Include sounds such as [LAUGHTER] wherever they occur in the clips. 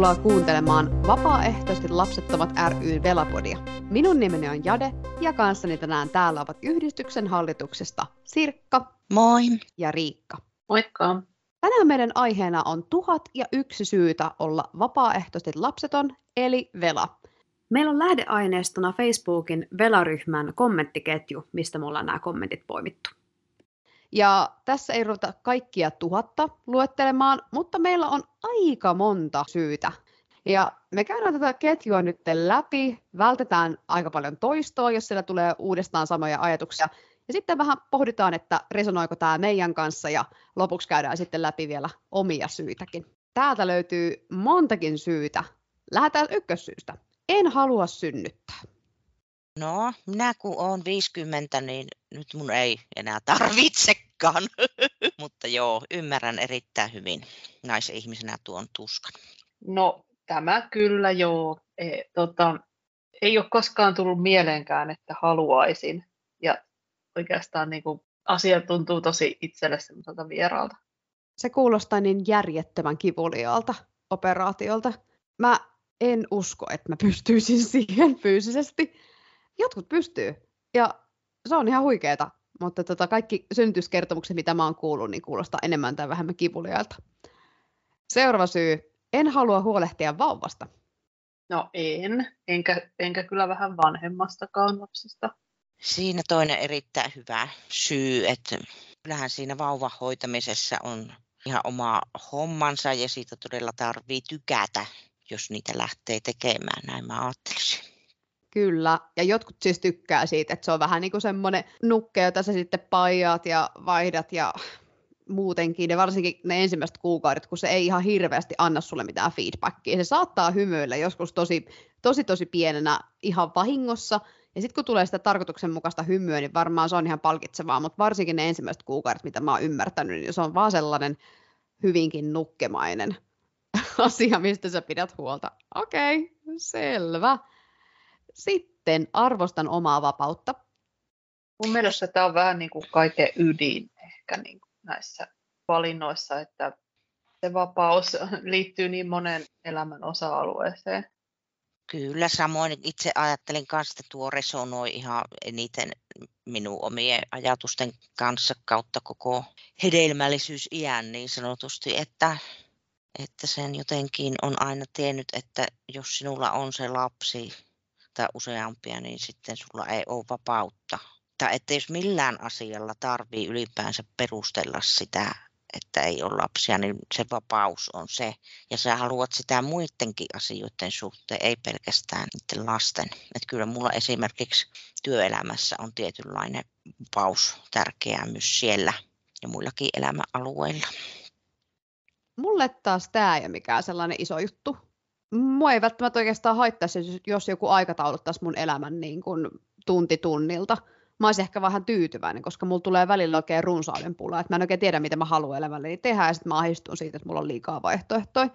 Tervetuloa kuuntelemaan Vapaaehtoisesti lapsettomat ry Velapodia. Minun nimeni on Jade ja kanssani tänään täällä ovat yhdistyksen hallituksesta Sirkka Moi. ja Riikka. Moikka. Tänään meidän aiheena on tuhat ja yksi syytä olla vapaaehtoisesti lapseton, eli Vela. Meillä on lähdeaineistona Facebookin Vela-ryhmän kommenttiketju, mistä me ollaan nämä kommentit poimittu. Ja tässä ei ruveta kaikkia tuhatta luettelemaan, mutta meillä on aika monta syytä. Ja me käydään tätä ketjua nyt läpi, vältetään aika paljon toistoa, jos siellä tulee uudestaan samoja ajatuksia. Ja sitten vähän pohditaan, että resonoiko tämä meidän kanssa ja lopuksi käydään sitten läpi vielä omia syitäkin. Täältä löytyy montakin syytä. Lähdetään ykkössyystä. En halua synnyttää. No, minä kun olen 50, niin nyt mun ei enää tarvitsekaan. [LAUGHS] Mutta joo, ymmärrän erittäin hyvin naisihmisenä tuon tuskan. No tämä kyllä joo. E, tota, ei ole koskaan tullut mieleenkään, että haluaisin. Ja oikeastaan niin kuin, asia tuntuu tosi itselle semmoiselta vieraalta. Se kuulostaa niin järjettömän kivuliaalta operaatiolta. Mä en usko, että mä pystyisin [LAUGHS] siihen fyysisesti. Jotkut pystyy. Ja se on ihan huikeeta. Mutta tota, kaikki synnytyskertomukset, mitä mä oon kuullut, niin kuulostaa enemmän tai vähemmän kivuliaalta. Seuraava syy. En halua huolehtia vauvasta. No en, enkä, enkä kyllä vähän vanhemmastakaan lapsesta. Siinä toinen erittäin hyvä syy, että kyllähän siinä vauvan hoitamisessa on ihan oma hommansa ja siitä todella tarvii tykätä, jos niitä lähtee tekemään, näin mä ajattelisin. Kyllä, ja jotkut siis tykkää siitä, että se on vähän niin kuin semmoinen nukke, jota sä sitten paijaat ja vaihdat ja muutenkin, ja varsinkin ne ensimmäiset kuukaudet, kun se ei ihan hirveästi anna sulle mitään feedbackia. Se saattaa hymyillä joskus tosi, tosi, tosi pienenä ihan vahingossa, ja sitten kun tulee sitä tarkoituksenmukaista hymyä, niin varmaan se on ihan palkitsevaa, mutta varsinkin ne ensimmäiset kuukaudet, mitä mä oon ymmärtänyt, niin se on vaan sellainen hyvinkin nukkemainen [LAUGHS] asia, mistä sä pidät huolta. Okei, okay, selvä. Sitten arvostan omaa vapautta. Mun mielestä tämä on vähän niin kuin kaiken ydin ehkä niin kuin näissä valinnoissa, että se vapaus liittyy niin monen elämän osa-alueeseen. Kyllä, samoin itse ajattelin kanssa, että tuo resonoi ihan eniten minun omien ajatusten kanssa kautta koko hedelmällisyysiän niin sanotusti, että, että sen jotenkin on aina tiennyt, että jos sinulla on se lapsi, tai useampia, niin sitten sulla ei ole vapautta. Tai että jos millään asialla tarvii ylipäänsä perustella sitä, että ei ole lapsia, niin se vapaus on se. Ja sä haluat sitä muidenkin asioiden suhteen, ei pelkästään niiden lasten. Että kyllä mulla esimerkiksi työelämässä on tietynlainen vapaus tärkeää myös siellä ja muillakin elämäalueilla. Mulle taas tämä ei ole mikään sellainen iso juttu mua ei välttämättä oikeastaan haittaisi, jos joku aikatauluttaisi mun elämän niin kuin tunti tunnilta. Mä olisin ehkä vähän tyytyväinen, koska mulla tulee välillä oikein runsauden pula, että mä en oikein tiedä, mitä mä haluan elämälleni tehdä, ja sitten mä ahdistun siitä, että mulla on liikaa vaihtoehtoja.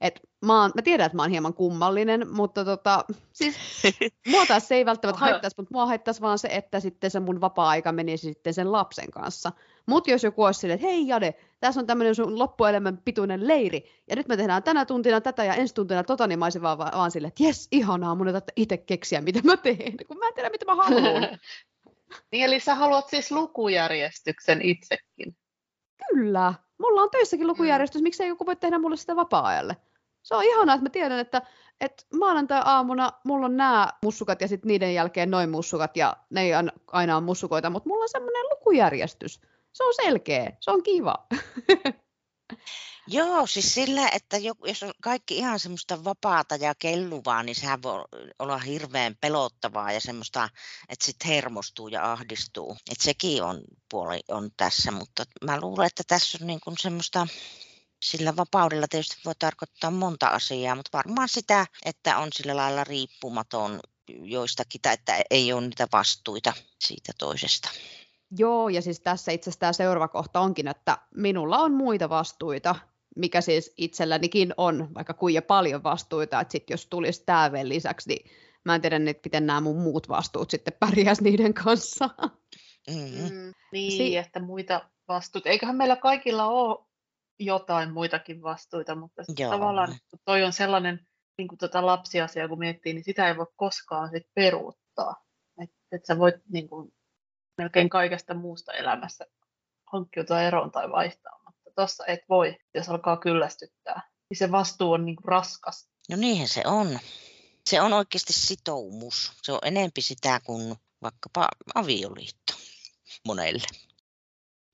Et mä, oon, mä tiedän, että mä oon hieman kummallinen, mutta tota, siis [LAUGHS] mua taas se ei välttämättä haittaisi, mutta mua haittaisi vaan se, että sitten se mun vapaa-aika menisi sitten sen lapsen kanssa. Mutta jos joku olisi silleen, että hei Jade, tässä on tämmöinen sun loppuelämän pituinen leiri, ja nyt me tehdään tänä tuntina tätä ja ensi tuntina tota, niin mä olisin vaan, vaan silleen, että jes, ihanaa, mun ei itse keksiä, mitä mä teen, kun mä en tiedä, mitä mä haluan. [LAUGHS] niin, eli sä haluat siis lukujärjestyksen itsekin? Kyllä. Mulla on töissäkin lukujärjestys, miksi ei joku voi tehdä mulle sitä vapaa-ajalle? Se on ihanaa, että mä tiedän, että, että maanantai-aamuna mulla on nämä mussukat ja sitten niiden jälkeen noin mussukat ja ne ei aina ole mussukoita, mutta mulla on semmoinen lukujärjestys se on selkeä, se on kiva. [LAUGHS] Joo, siis sillä, että jos on kaikki ihan semmoista vapaata ja kelluvaa, niin sehän voi olla hirveän pelottavaa ja semmoista, että sitten hermostuu ja ahdistuu. Että sekin on puoli on tässä, mutta mä luulen, että tässä on niin kuin semmoista, sillä vapaudella tietysti voi tarkoittaa monta asiaa, mutta varmaan sitä, että on sillä lailla riippumaton joistakin, tai että ei ole niitä vastuita siitä toisesta. Joo, ja siis tässä itse asiassa tämä seuraava kohta onkin, että minulla on muita vastuita, mikä siis itsellänikin on, vaikka kuinka paljon vastuita, että sitten jos tulisi tämä vielä lisäksi, niin mä en tiedä, että miten nämä mun muut vastuut sitten pärjäs niiden kanssa. Mm. Mm, niin, si- että muita vastuita. Eiköhän meillä kaikilla ole jotain muitakin vastuita, mutta Joo. tavallaan toi on sellainen niin kuin tota lapsiasiaa kun miettii, niin sitä ei voi koskaan sit peruuttaa. Että et sä voit niin kuin, melkein kaikesta muusta elämässä hankkiutua eroon tai vaihtaa, mutta tuossa et voi, jos alkaa kyllästyttää. Niin se vastuu on niin kuin raskas. No niinhän se on. Se on oikeasti sitoumus. Se on enempi sitä kuin vaikkapa avioliitto monelle.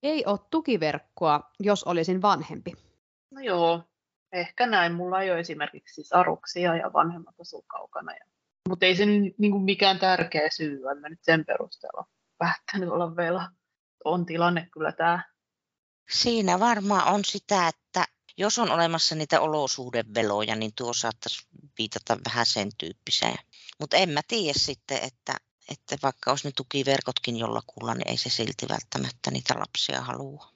Ei ole tukiverkkoa, jos olisin vanhempi. No joo, ehkä näin. Mulla ei ole esimerkiksi saruksia ja vanhemmat asuu kaukana. Ja... Mutta ei se nyt niin kuin mikään tärkeä syy, en mä nyt sen perusteella päättänyt olla vielä. On tilanne kyllä tämä. Siinä varmaan on sitä, että jos on olemassa niitä olosuhdeveloja, niin tuo saattaisi viitata vähän sen tyyppiseen. Mutta en mä tiedä sitten, että, että vaikka olisi ne tukiverkotkin jollakulla, niin ei se silti välttämättä niitä lapsia halua.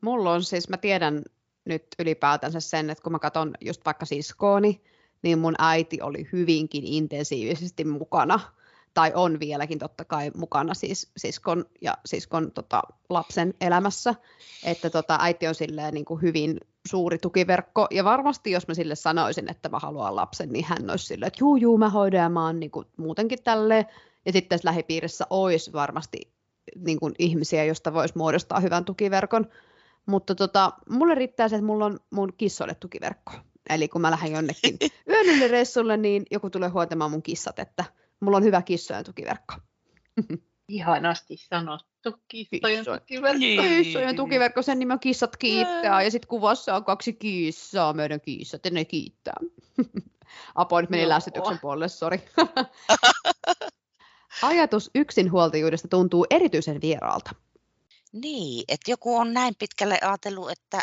Mulla on siis, mä tiedän nyt ylipäätänsä sen, että kun mä katson just vaikka siskooni, niin mun äiti oli hyvinkin intensiivisesti mukana, tai on vieläkin totta kai mukana siis siskon ja siskon tota, lapsen elämässä, että tota, äiti on silleen niin kuin hyvin suuri tukiverkko, ja varmasti jos mä sille sanoisin, että mä haluan lapsen, niin hän olisi silleen, että juu, juu, mä hoidan ja mä oon niin kuin muutenkin tälleen, ja sitten tässä lähipiirissä olisi varmasti niin kuin ihmisiä, joista voisi muodostaa hyvän tukiverkon, mutta tota, mulle riittää se, että mulla on mun kissoille tukiverkko. Eli kun mä lähden jonnekin [LAUGHS] yön reissulle, niin joku tulee huoltamaan mun kissat, että mulla on hyvä kissojen tukiverkko. [LAUGHS] Ihanasti sanottu, kissojen Kissojen- tukiverkko. Kissojen tukiverkko, sen nimi on Kissat kiittää, ja sitten kuvassa on kaksi kissaa, meidän kissat, ja ne kiittää. [LAUGHS] Apo nyt meni lässytyksen puolelle, sori. [LAUGHS] Ajatus yksinhuoltajuudesta tuntuu erityisen vieraalta. Niin, että joku on näin pitkälle ajatellut, että,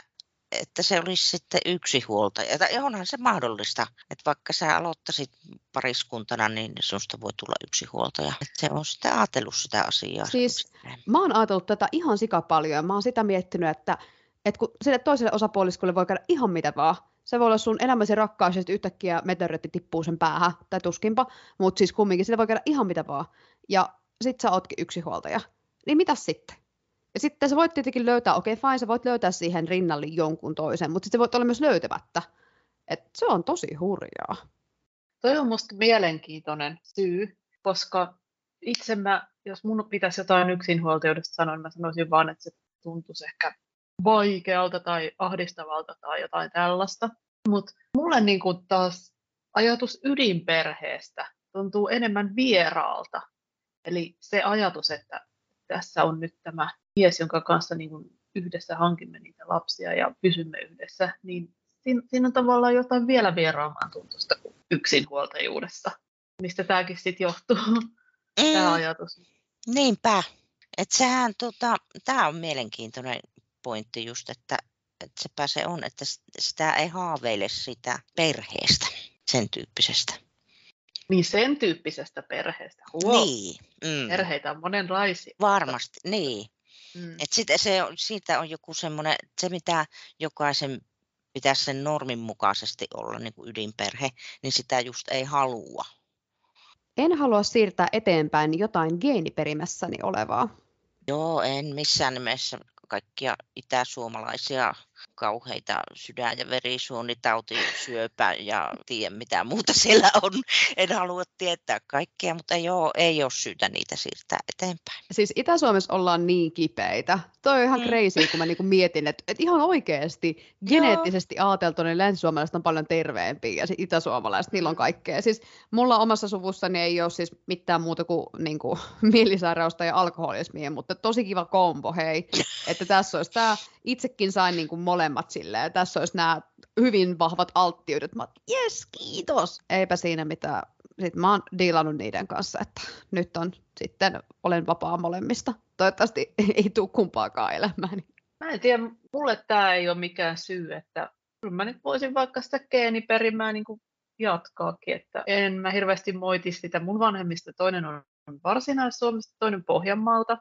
että se olisi sitten yksi huoltaja. Tai onhan se mahdollista, että vaikka sä aloittaisit pariskuntana, niin sinusta voi tulla yksi huoltaja. Että se on sitten ajatellut sitä asiaa. Siis-. Mä oon ajatellut tätä ihan sika paljon ja mä oon sitä miettinyt, että, että kun sille toiselle osapuoliskolle voi käydä ihan mitä vaan. Se voi olla sun elämäsi rakkaus ja yhtäkkiä meteoriitti tippuu sen päähän, tai tuskinpa, mutta siis kumminkin sille voi käydä ihan mitä vaan. Ja sit sä ootkin yksinhuoltaja. Niin mitä sitten? Ja sitten sä voit tietenkin löytää, okei okay, fine, sä voit löytää siihen rinnalle jonkun toisen, mutta sitten voit olla myös löytämättä. Et se on tosi hurjaa. Toi on musta mielenkiintoinen syy, koska itse mä, jos mun pitäisi jotain yksinhuoltajuudesta sanoa, niin mä sanoisin vaan, että se tuntuisi ehkä vaikealta tai ahdistavalta tai jotain tällaista. Mutta mulle niin kuin taas ajatus ydinperheestä tuntuu enemmän vieraalta. Eli se ajatus, että tässä on nyt tämä mies, jonka kanssa niin kuin yhdessä hankimme niitä lapsia ja pysymme yhdessä, niin siinä, siinä on tavallaan jotain vielä vieraamaan tuntusta kuin yksinhuoltajuudesta. Mistä tämäkin sitten johtuu, [LAUGHS] tämä Mm, ajatus. niinpä. Että sehän, tota, tämä on mielenkiintoinen pointti just, että, että sepä se on, että sitä ei haaveile sitä perheestä, sen tyyppisestä. Niin sen tyyppisestä perheestä. Huo, Niin, mm, Perheitä on monenlaisia. varmasti, niin. Mm. Et sitä, se on, siitä on joku semmoinen, se mitä jokaisen pitäisi sen normin mukaisesti olla niin kuin ydinperhe, niin sitä just ei halua. En halua siirtää eteenpäin jotain geeniperimässäni olevaa. Joo, en missään nimessä kaikkia itäsuomalaisia kauheita sydän- ja verisuonitauti, syöpä ja tiedä mitä muuta siellä on. En halua tietää kaikkea, mutta joo, ei ole syytä niitä siirtää eteenpäin. Siis Itä-Suomessa ollaan niin kipeitä. Toi on ihan Mm. crazy, kun mä niinku mietin, että, että ihan oikeasti geneettisesti ajateltu, niin länsisuomalaiset on paljon terveempiä ja sit itäsuomalaiset, niillä on kaikkea. Siis mulla omassa suvussani ei ole siis mitään muuta kuin niinku, [LAUGHS] mielisairausta ja alkoholismia, mutta tosi kiva kombo, hei. Että tässä olisi tämä, itsekin sain niinku molemmat silleen, tässä olisi nämä hyvin vahvat alttiudet. Mä yes, kiitos. Eipä siinä mitään. Sitten mä oon diilannut niiden kanssa, että nyt on sitten, olen vapaa molemmista. Toivottavasti [LAUGHS] ei tule kumpaakaan elämääni. Mä en tiedä, mulle tämä ei ole mikään syy, että kyllä mä nyt voisin vaikka sitä geeniperimää niin kuin jatkaakin, että en mä hirveästi moiti sitä. Mun vanhemmista toinen on varsinais-Suomesta, toinen Pohjanmaalta.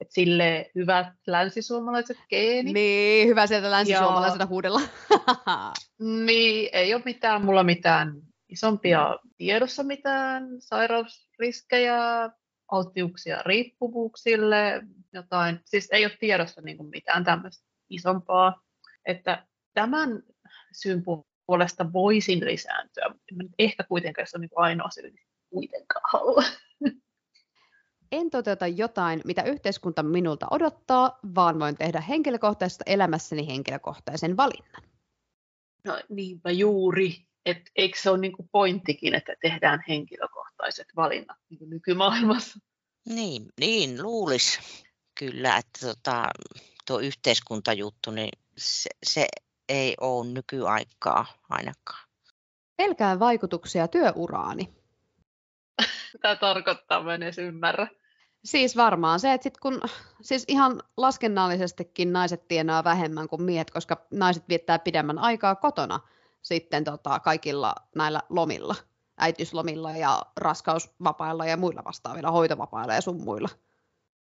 Että silleen hyvät länsisuomalaiset geenit. Niin, hyvä sieltä länsisuomalaisena huudella. [LAUGHS] Niin, ei ole mitään, mulla mitään isompia tiedossa mitään sairausriskejä, alttiuksia riippuvuuksille, jotain, siis ei ole tiedossa niin kuin mitään tämmöistä. isompaa. Että tämän syyn puolesta voisin lisääntyä, mutta ehkä kuitenkaan se on niin ainoa syy, niin kuitenkaan halua. [LAUGHS] En toteuta jotain, mitä yhteiskunta minulta odottaa, vaan voin tehdä henkilökohtaisesta elämässäni henkilökohtaisen valinnan. No niinpä juuri. Et eikö se ole niin kuin pointtikin, että tehdään henkilökohtaiset valinnat niin kuin nykymaailmassa? Niin, niin luulisi kyllä, että tota, tuo yhteiskuntajuttu, niin se, se ei ole nykyaikaa ainakaan. Pelkään vaikutuksia työuraani. Mitä tarkoittaa, mä en edes ymmärrä. Siis varmaan se, että sit kun, siis ihan laskennallisestikin naiset tienaa vähemmän kuin miehet, koska naiset viettää pidemmän aikaa kotona sitten tota, kaikilla näillä lomilla, äitiyslomilla ja raskausvapailla ja muilla vastaavilla, hoitovapailla ja sun muilla.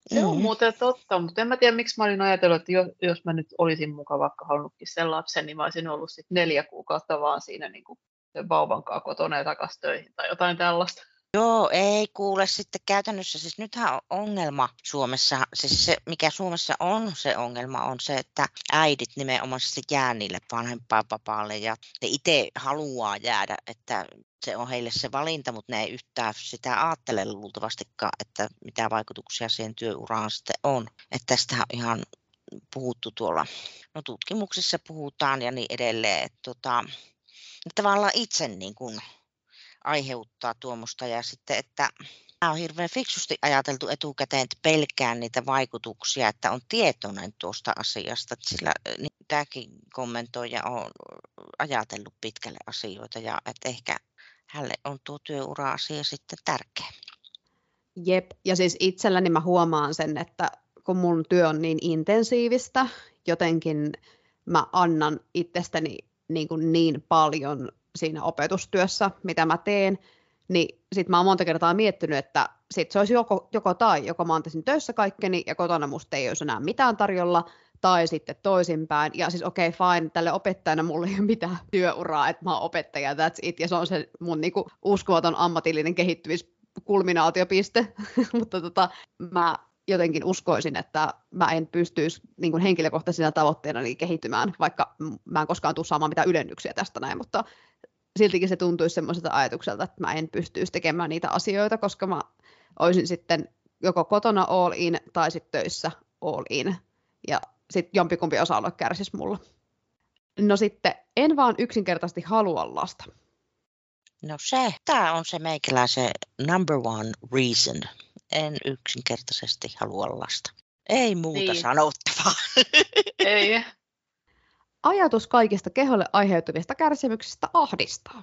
Se on mm. muuten totta, mutta en mä tiedä, miksi mä olin ajatellut, että jos, jos mä nyt olisin mukaan vaikka halunnutkin sen lapsen, niin mä olisin ollut sit neljä kuukautta vaan siinä niin kuin sen vauvan kanssa kotona ja takaisin töihin tai jotain tällaista. Joo, ei kuule sitten käytännössä, siis nythän on ongelma Suomessa, siis se mikä Suomessa on se ongelma on se, että äidit nimenomaisesti jää niille vanhempainvapaalle ja ne itse haluaa jäädä, että se on heille se valinta, mutta ne ei yhtään sitä ajattele luultavastikaan, että mitä vaikutuksia siihen työuraan sitten on. Että tästä on ihan puhuttu tuolla, no tutkimuksissa puhutaan ja niin edelleen, että tota, tavallaan itse niin kuin aiheuttaa tuommoista ja sitten, että Tämä on hirveän fiksusti ajateltu etukäteen, että pelkään niitä vaikutuksia, että on tietoinen tuosta asiasta. Sillä niin tämäkin kommentoija on ajatellut pitkälle asioita ja että ehkä hänelle on tuo työura-asia sitten tärkeä. Jep, ja siis itselläni mä huomaan sen, että kun mun työ on niin intensiivistä, jotenkin mä annan itsestäni niin, kuin niin paljon siinä opetustyössä, mitä mä teen, niin sit mä oon monta kertaa miettinyt, että sit se olisi joko, joko tai, joko mä antaisin töissä kaikkeni ja kotona musta ei olisi enää mitään tarjolla, tai sitten toisinpäin. Ja siis okei, okay, fine, tälle opettajana mulla ei ole mitään työuraa, että mä oon opettaja, that's it, ja se on se mun niinku uskomaton ammatillinen kehittymiskulminaatiopiste. [LAUGHS] Mutta tota, mä jotenkin uskoisin, että mä en pystyisi niin kuin henkilökohtaisena tavoitteena niin kehittymään, vaikka mä en koskaan tule saamaan mitään ylennyksiä tästä näin, mutta siltikin se tuntuisi semmoiselta ajatukselta, että mä en pystyisi tekemään niitä asioita, koska mä olisin sitten joko kotona all in tai sitten töissä all in. Ja sitten jompikumpi osa-alue kärsisi mulla. No sitten, en vaan yksinkertaisesti halua lasta. No se, tämä on se meikäläisen number one reason. En yksinkertaisesti halua lasta. Ei muuta niin. sanottavaa. [LAUGHS] Ei. Ajatus kaikista keholle aiheutuvista kärsimyksistä ahdistaa.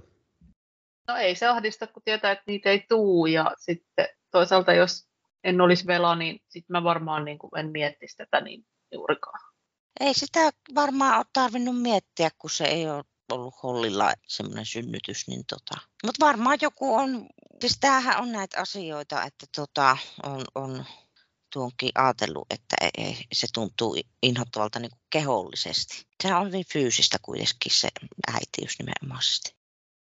No ei se ahdista, kun tietää, että niitä ei tuu. Ja sitten toisaalta, jos en olisi vela, niin sitten mä varmaan niin kuin en miettisi tätä niin juurikaan. Ei sitä varmaan ole tarvinnut miettiä, kun se ei ole ollut hollilla semmoinen synnytys. Niin tota. Mutta varmaan joku on, siis tämähän on näitä asioita, että tota, on, on tuonkin ajatellut, että ei, se tuntuu inhottavalta niin kuin kehollisesti. Se on hyvin fyysistä kuitenkin se äitiys nimenomaisesti.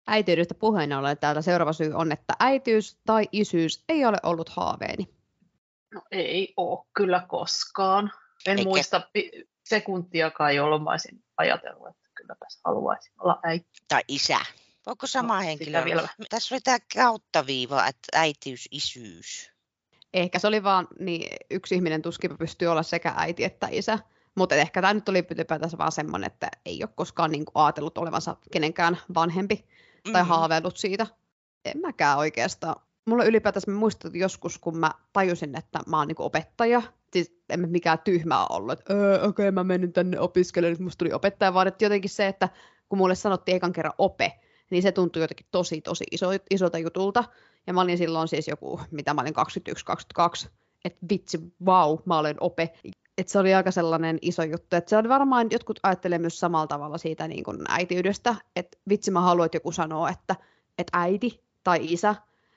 Äitiydestä puheen ollen täällä seuraava syy on, että äitiys tai isyys ei ole ollut haaveeni. No ei ole kyllä koskaan. En Eikä... muista sekuntiakaan, jolloin mä olisin ajatellut, että kylläpäs haluaisin olla äiti. Tai isä. Onko sama no, henkilö? Vielä. Tässä oli tämä kauttaviiva, että äitiys, isyys. Ehkä se oli vaan niin yksi ihminen tuskin pystyy olla sekä äiti että isä. Mutta ehkä tämä nyt oli ylipäätänsä vaan semmoinen, että ei ole koskaan niin kuin ajatellut olevansa kenenkään vanhempi tai mm-hmm. haaveillut siitä. En mäkään oikeastaan. Mulla ylipäätänsä mä muistan joskus, kun mä tajusin, että mä oon niin opettaja, siis en mä mikään tyhmä ollut, että öö, okei okay, mä menin tänne opiskelemaan, nyt musta tuli opettaja, vaan että jotenkin se, että kun mulle sanottiin ekan kerran ope, niin se tuntui jotenkin tosi tosi iso, isolta jutulta. Ja mä olin silloin siis joku, mitä mä olin 21-22, että vitsi, vau, mä olen ope. Et se oli aika sellainen iso juttu. Et se oli varmaan, jotkut ajattelee myös samalla tavalla siitä niin kuin äitiydestä, että vitsi mä haluan, että joku sanoo, että, että äiti tai isä,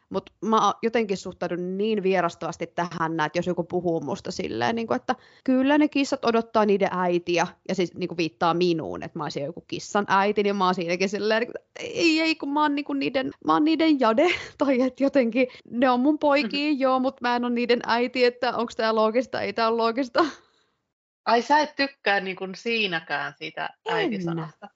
mutta mä jotenkin suhtaudun niin vierastavasti tähän, että jos joku puhuu musta silleen, niin kuin, että kyllä ne kissat odottaa niiden äitiä, ja siis niin kuin viittaa minuun, että mä olisin joku kissan äiti, niin mä oon siinäkin silleen, että ei, ei, kun mä oon, niin kuin niiden, mä oon niiden jade, [LAUGHS] tai että jotenkin ne on mun poikia, mm-hmm. joo, mutta mä en ole niiden äiti, että onko tämä loogista, ei tämä ole loogista. Ai sä et tykkää niin kuin siinäkään siitä äitisanasta.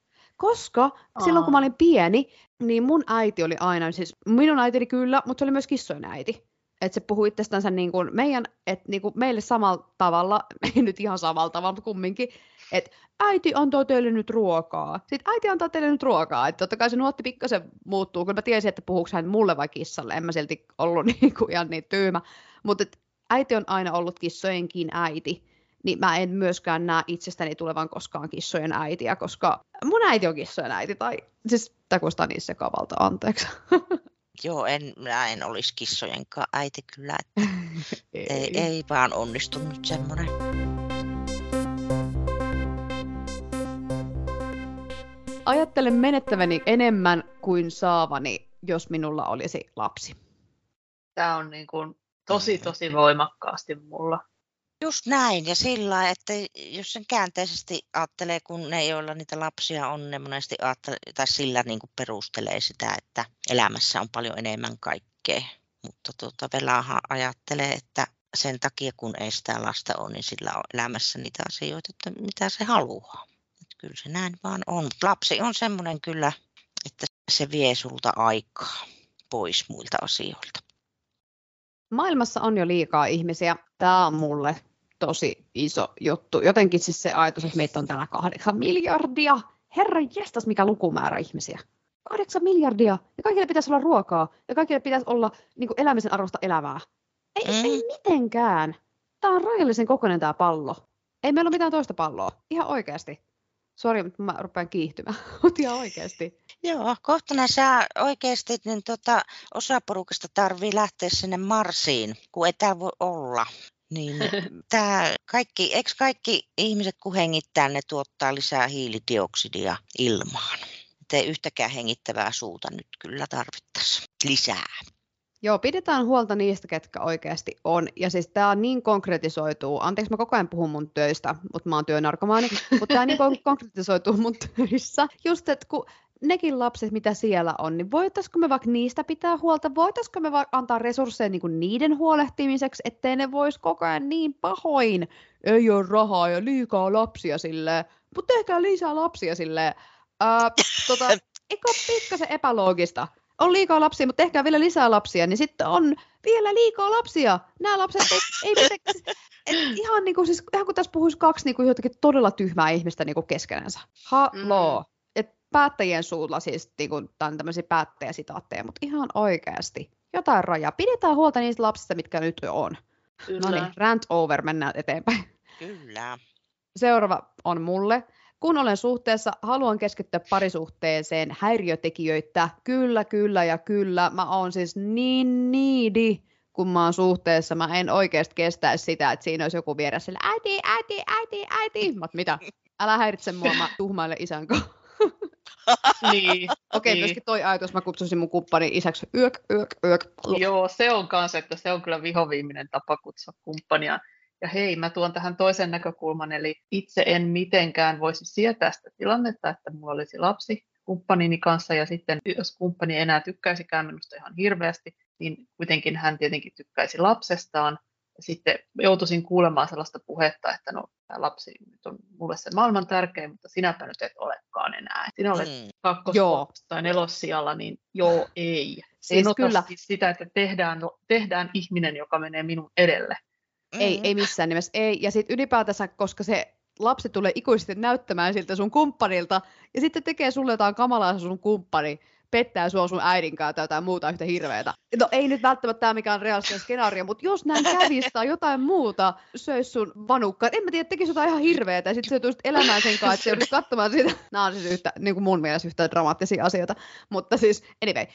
Koska Aa. silloin kun mä olin pieni, niin mun äiti oli aina, siis minun äitini kyllä, mutta se oli myös kissojen äiti. Että se puhui itsestänsä niin kuin meidän, että niin kuin meille samalla tavalla, [LAUGHS] ei nyt ihan samalla tavalla, mutta kumminkin, että äiti antaa teille nyt ruokaa. Sitten äiti antaa teille nyt ruokaa. Että totta kai se nuotti pikkasen muuttuu. Kyllä mä tiesin, että puhuuko hän mulle vai kissalle. En mä silti ollut [LAUGHS] niin kuin ihan niin tyymä. Mutta äiti on aina ollut kissojenkin äiti niin mä en myöskään näe itsestäni tulevan koskaan kissojen äitiä, koska mun äiti on kissojen äiti, tai siis tämä kuulostaa niin sekavalta, anteeksi. [LAUGHS] Joo, en, mä en olisi kissojenkaan äiti kyllä, että [LAUGHS] ei. ei, ei vaan onnistunut semmoinen. Ajattelen menettäväni enemmän kuin saavani, jos minulla olisi lapsi. Tämä on niin kuin tosi, tosi voimakkaasti mulla. Just näin, ja sillä että jos sen käänteisesti ajattelee, kun ne, joilla niitä lapsia on, ne monesti tai sillä niin kuin perustelee sitä, että elämässä on paljon enemmän kaikkea. Mutta tuota, Velahan ajattelee, että sen takia, kun ei sitä lasta ole, niin sillä on elämässä niitä asioita, että mitä se haluaa. Että kyllä se näin vaan on. Lapsi on semmoinen kyllä, että se vie sulta aikaa pois muilta asioilta. Maailmassa on jo liikaa ihmisiä. Tämä on mulle tosi iso juttu. Jotenkin siis se ajatus, että meitä on täällä kahdeksan miljardia. Herra jestas, mikä lukumäärä ihmisiä. Kahdeksan miljardia. Ja kaikille pitäisi olla ruokaa. Ja kaikille pitäisi olla niin kuin elämisen arvosta elävää. Ei, mm. ei mitenkään. Tämä on rajallisen kokoinen tämä pallo. Ei meillä ole mitään toista palloa. Ihan oikeasti. Sori, mutta mä rupean kiihtymään. [LAUGHS] Mutta ihan oikeasti. Joo, kohtana sä oikeasti, niin tota, osa porukasta tarvii lähteä sinne Marsiin, kun ei täällä voi olla. Niin, [LAUGHS] tää kaikki, eikö kaikki ihmiset kun hengittää, ne tuottaa lisää hiilidioksidia ilmaan? Ei yhtäkään hengittävää suuta nyt kyllä tarvittaisiin lisää. Joo, pidetään huolta niistä, ketkä oikeasti on. Ja siis tämä on niin konkretisoituu. Anteeksi, mä koko ajan puhun mun töistä, mutta mä oon työnarkomaani. mutta tämä niin [LAUGHS] konkretisoituu mun töissä. Just, että kun nekin lapset, mitä siellä on, niin voitaisiko me vaikka niistä pitää huolta, voitaisiko me vaikka antaa resursseja niin kuin niiden huolehtimiseksi, ettei ne vois koko ajan niin pahoin, ei ole rahaa ja liikaa lapsia sille, mutta tehkää lisää lapsia sille. Ää, [COUGHS] tota, eikö ole pikkasen epäloogista? On liikaa lapsia, mutta tehkää vielä lisää lapsia, niin sitten on vielä liikaa lapsia. Nämä lapset ei, ei mitenkään, et ihan, niin kuin, siis, ihan kun tässä puhuisi kaksi niin kuin jotakin todella tyhmää ihmistä niin kuin keskenänsä. Haloo. Mm päättäjien suulla siis, niin kuin, tämä on tämmöisiä päättäjäsitaatteja, mutta ihan oikeasti jotain rajaa. Pidetään huolta niistä lapsista, mitkä nyt jo on. No niin, rant over, mennään eteenpäin. Kyllä. Seuraava on mulle. Kun olen suhteessa, haluan keskittyä parisuhteeseen häiriötekijöitä. Kyllä, kyllä ja kyllä. Mä oon siis niin niidi, kun mä oon suhteessa. Mä en oikeasti kestäisi sitä, että siinä olisi joku vieressä äiti, äiti, äiti, äiti. Mä mitä? Älä häiritse mua, mä tuhmaille isän kanssa [LAUGHS] niin. Okei, okay, niin. myöskin toi ajatus, mä kutsusin mun kumppani isäksi yök, yök, yök. Joo, se on kanssa, että se on kyllä vihoviiminen tapa kutsua kumppania. Ja hei, mä tuon tähän toisen näkökulman, eli itse en mitenkään voisi sietää sitä tilannetta, että mulla olisi lapsi kumppanini kanssa, ja sitten jos kumppani enää tykkäisikään minusta ihan hirveästi, niin kuitenkin hän tietenkin tykkäisi lapsestaan, sitten joutuisin kuulemaan sellaista puhetta, että no tämä lapsi nyt on mulle se maailman tärkein, mutta sinäpä nyt et olekaan enää. Sinä olet mm. kakkos- tai nelossijalla, niin joo, ei. Siis ei kyllä. Siis sitä, että tehdään, tehdään ihminen, joka menee minun edelle. Ei, mm. ei missään nimessä, ei. Ja sitten ylipäätänsä, koska se lapsi tulee ikuisesti näyttämään siltä sun kumppanilta, ja sitten tekee sulle jotain kamalaa sun kumppani, pettää sua sun äidin kanssa tai jotain muuta yhtä hirveätä. No ei nyt välttämättä tämä mikään realistinen skenaario, mutta jos näin kävisi tai jotain muuta, söis sun vanukkaa. En mä tiedä, tekisi jotain ihan hirveätä ja sitten se tulisit elämään sen kanssa, että se katsomaan sitä. Nämä on siis yhtä, niin kuin mun mielestä yhtä dramaattisia asioita. Mutta siis, anyway,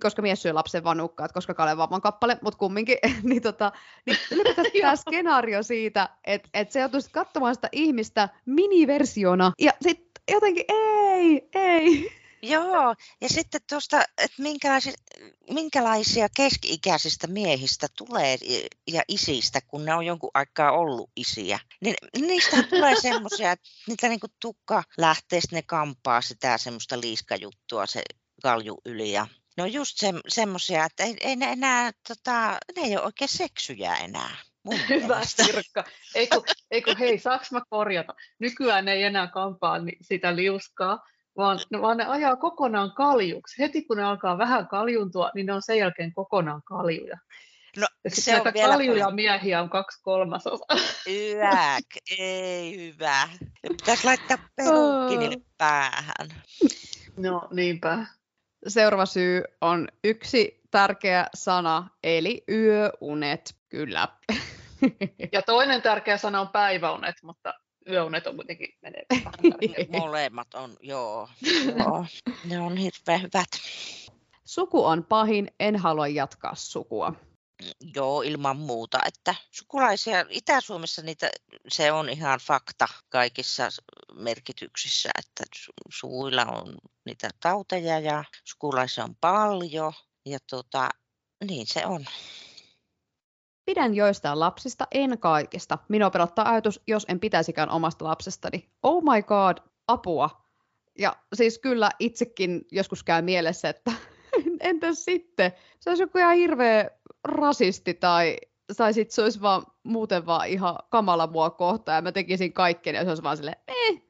koska mies syö lapsen vanukkaat, koska Kale on kappale, mutta kumminkin, [LAUGHS] niin, tota, niin [LAUGHS] tämä skenaario siitä, että, että se joutuisi katsomaan sitä ihmistä miniversiona ja sitten jotenkin ei, ei. Joo, ja sitten tuosta, että minkälaisia, minkälaisia keski-ikäisistä miehistä tulee ja isistä, kun ne on jonkun aikaa ollut isiä, niin niistä tulee [LAUGHS] semmoisia, että niitä niin tukka lähtee, ne kampaa sitä semmoista liiskajuttua se kalju yli ja ne on just se, semmoisia, että ei, ei ne enää, tota, ne ei ole oikein seksyjä enää. [LAUGHS] Hyvä. Sirkka. Eiku, eiku, hei, saaks mä korjata? Nykyään ei enää kampaa ni- sitä liuskaa, vaan, vaan ne ajaa kokonaan kaljuksi. Heti kun ne alkaa vähän kaljuntua, niin ne on sen jälkeen kokonaan kaljuja. No, Ja se on näitä vielä kaljuja miehiä on kaksi kolmasosaa. Yäk, ei hyvä. Pitäisi laittaa perukki niille päähän. No niinpä. Seuraava syy on yksi tärkeä sana, eli yöunet. Kyllä. Ja toinen tärkeä sana on päiväunet, mutta yöunet on kuitenkin menee vähän tärkeämmin. Ne molemmat on, joo. [LAUGHS] joo. Ne on hirveän hyvät. Suku on pahin, en halua jatkaa sukua. Joo, ilman muuta, että sukulaisia Itä-Suomessa niitä, se on ihan fakta kaikissa merkityksissä, että su- suvuilla on niitä tauteja ja sukulaisia on paljon ja tota, niin se on. Pidän joistain lapsista, en kaikista. Minua pelottaa ajatus, jos en pitäisikään omasta lapsestani. Oh my god, apua. Ja siis kyllä itsekin joskus käy mielessä, että [LAUGHS] entäs sitten? Se olisi joku ihan hirveä rasisti tai, tai sitten se olisi vaan muuten vaan ihan kamala mua kohtaan ja mä tekisin kaikkeen ja se olisi vaan silleen, eh.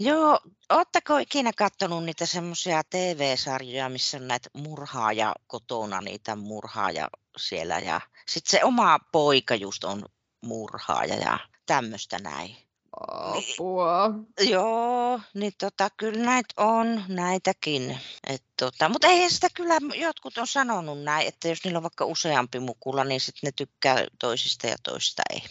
Joo, ootteko ikinä katsonut niitä semmoisia TV-sarjoja, missä on näitä murhaaja kotona, niitä murhaaja siellä ja sitten se oma poika just on murhaaja ja tämmöistä näin. Apua. Joo, niin tota, kyllä näitä on, näitäkin. Et tota, mutta ei sitä kyllä, jotkut on sanonut näin, että jos niillä on vaikka useampi mukula, niin sitten ne tykkää toisista ja toisista ei.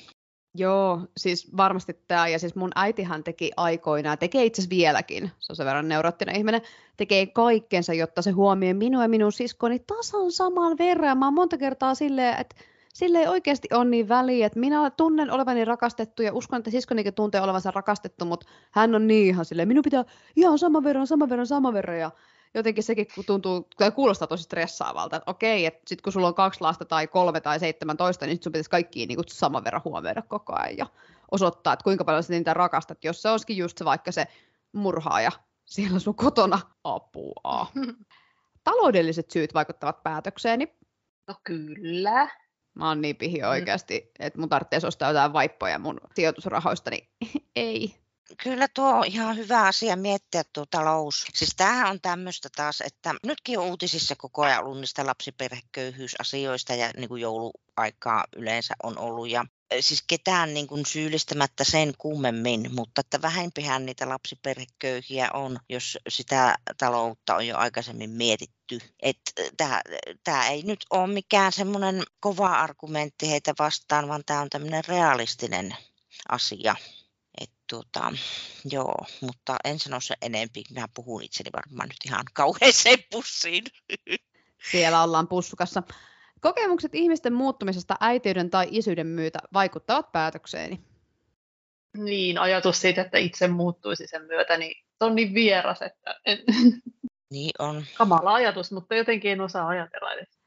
Joo, siis varmasti tämä, ja siis mun äitihän teki aikoinaan, tekee itse asiassa vieläkin, se on sen verran neuroottinen ihminen, tekee kaikkensa, jotta se huomioi minua ja minun siskoni tasan saman verran. Mä oon monta kertaa silleen, että sille ei oikeasti ole niin väliä, että minä tunnen olevani rakastettu ja uskon, että siskonikin tuntee olevansa rakastettu, mutta hän on niin ihan silleen, minun pitää ihan saman verran, saman verran, saman verran ja jotenkin sekin tuntuu, tai kuulostaa tosi stressaavalta, että okei, että sitten kun sulla on kaksi lasta tai kolme tai 17, niin sit sun pitäisi kaikki niin kuin saman verran huomioida koko ajan ja osoittaa, että kuinka paljon sä niitä rakastat, jos se olisikin just se vaikka se murhaaja siellä sun kotona apua. [LAUGHS] Taloudelliset syyt vaikuttavat päätökseeni. No kyllä. Mä oon niin pihi oikeasti, että mun tarvitsisi ostaa jotain vaippoja mun sijoitusrahoista, niin [LAUGHS] ei. Kyllä tuo on ihan hyvä asia miettiä tuo talous. Siis tämähän on tämmöistä taas, että nytkin on uutisissa koko ajan ollut niistä lapsiperheköyhyysasioista ja niin kuin jouluaikaa yleensä on ollut. Ja eh, siis ketään niin kuin syyllistämättä sen kummemmin, mutta että vähempihän niitä lapsiperheköyhiä on, jos sitä taloutta on jo aikaisemmin mietitty. Tämä ei nyt ole mikään semmoinen kova argumentti heitä vastaan, vaan tämä on tämmöinen realistinen asia. Tuota, joo, mutta en sano se enempi. Minä puhun itseni varmaan nyt ihan kauheeseen pussiin. Siellä ollaan pussukassa. Kokemukset ihmisten muuttumisesta äitiyden tai isyyden myötä vaikuttavat päätökseeni. Niin, ajatus siitä, että itse muuttuisi sen myötä, niin se on niin vieras, että en, Niin on. kamala ajatus, mutta jotenkin en osaa ajatella edes.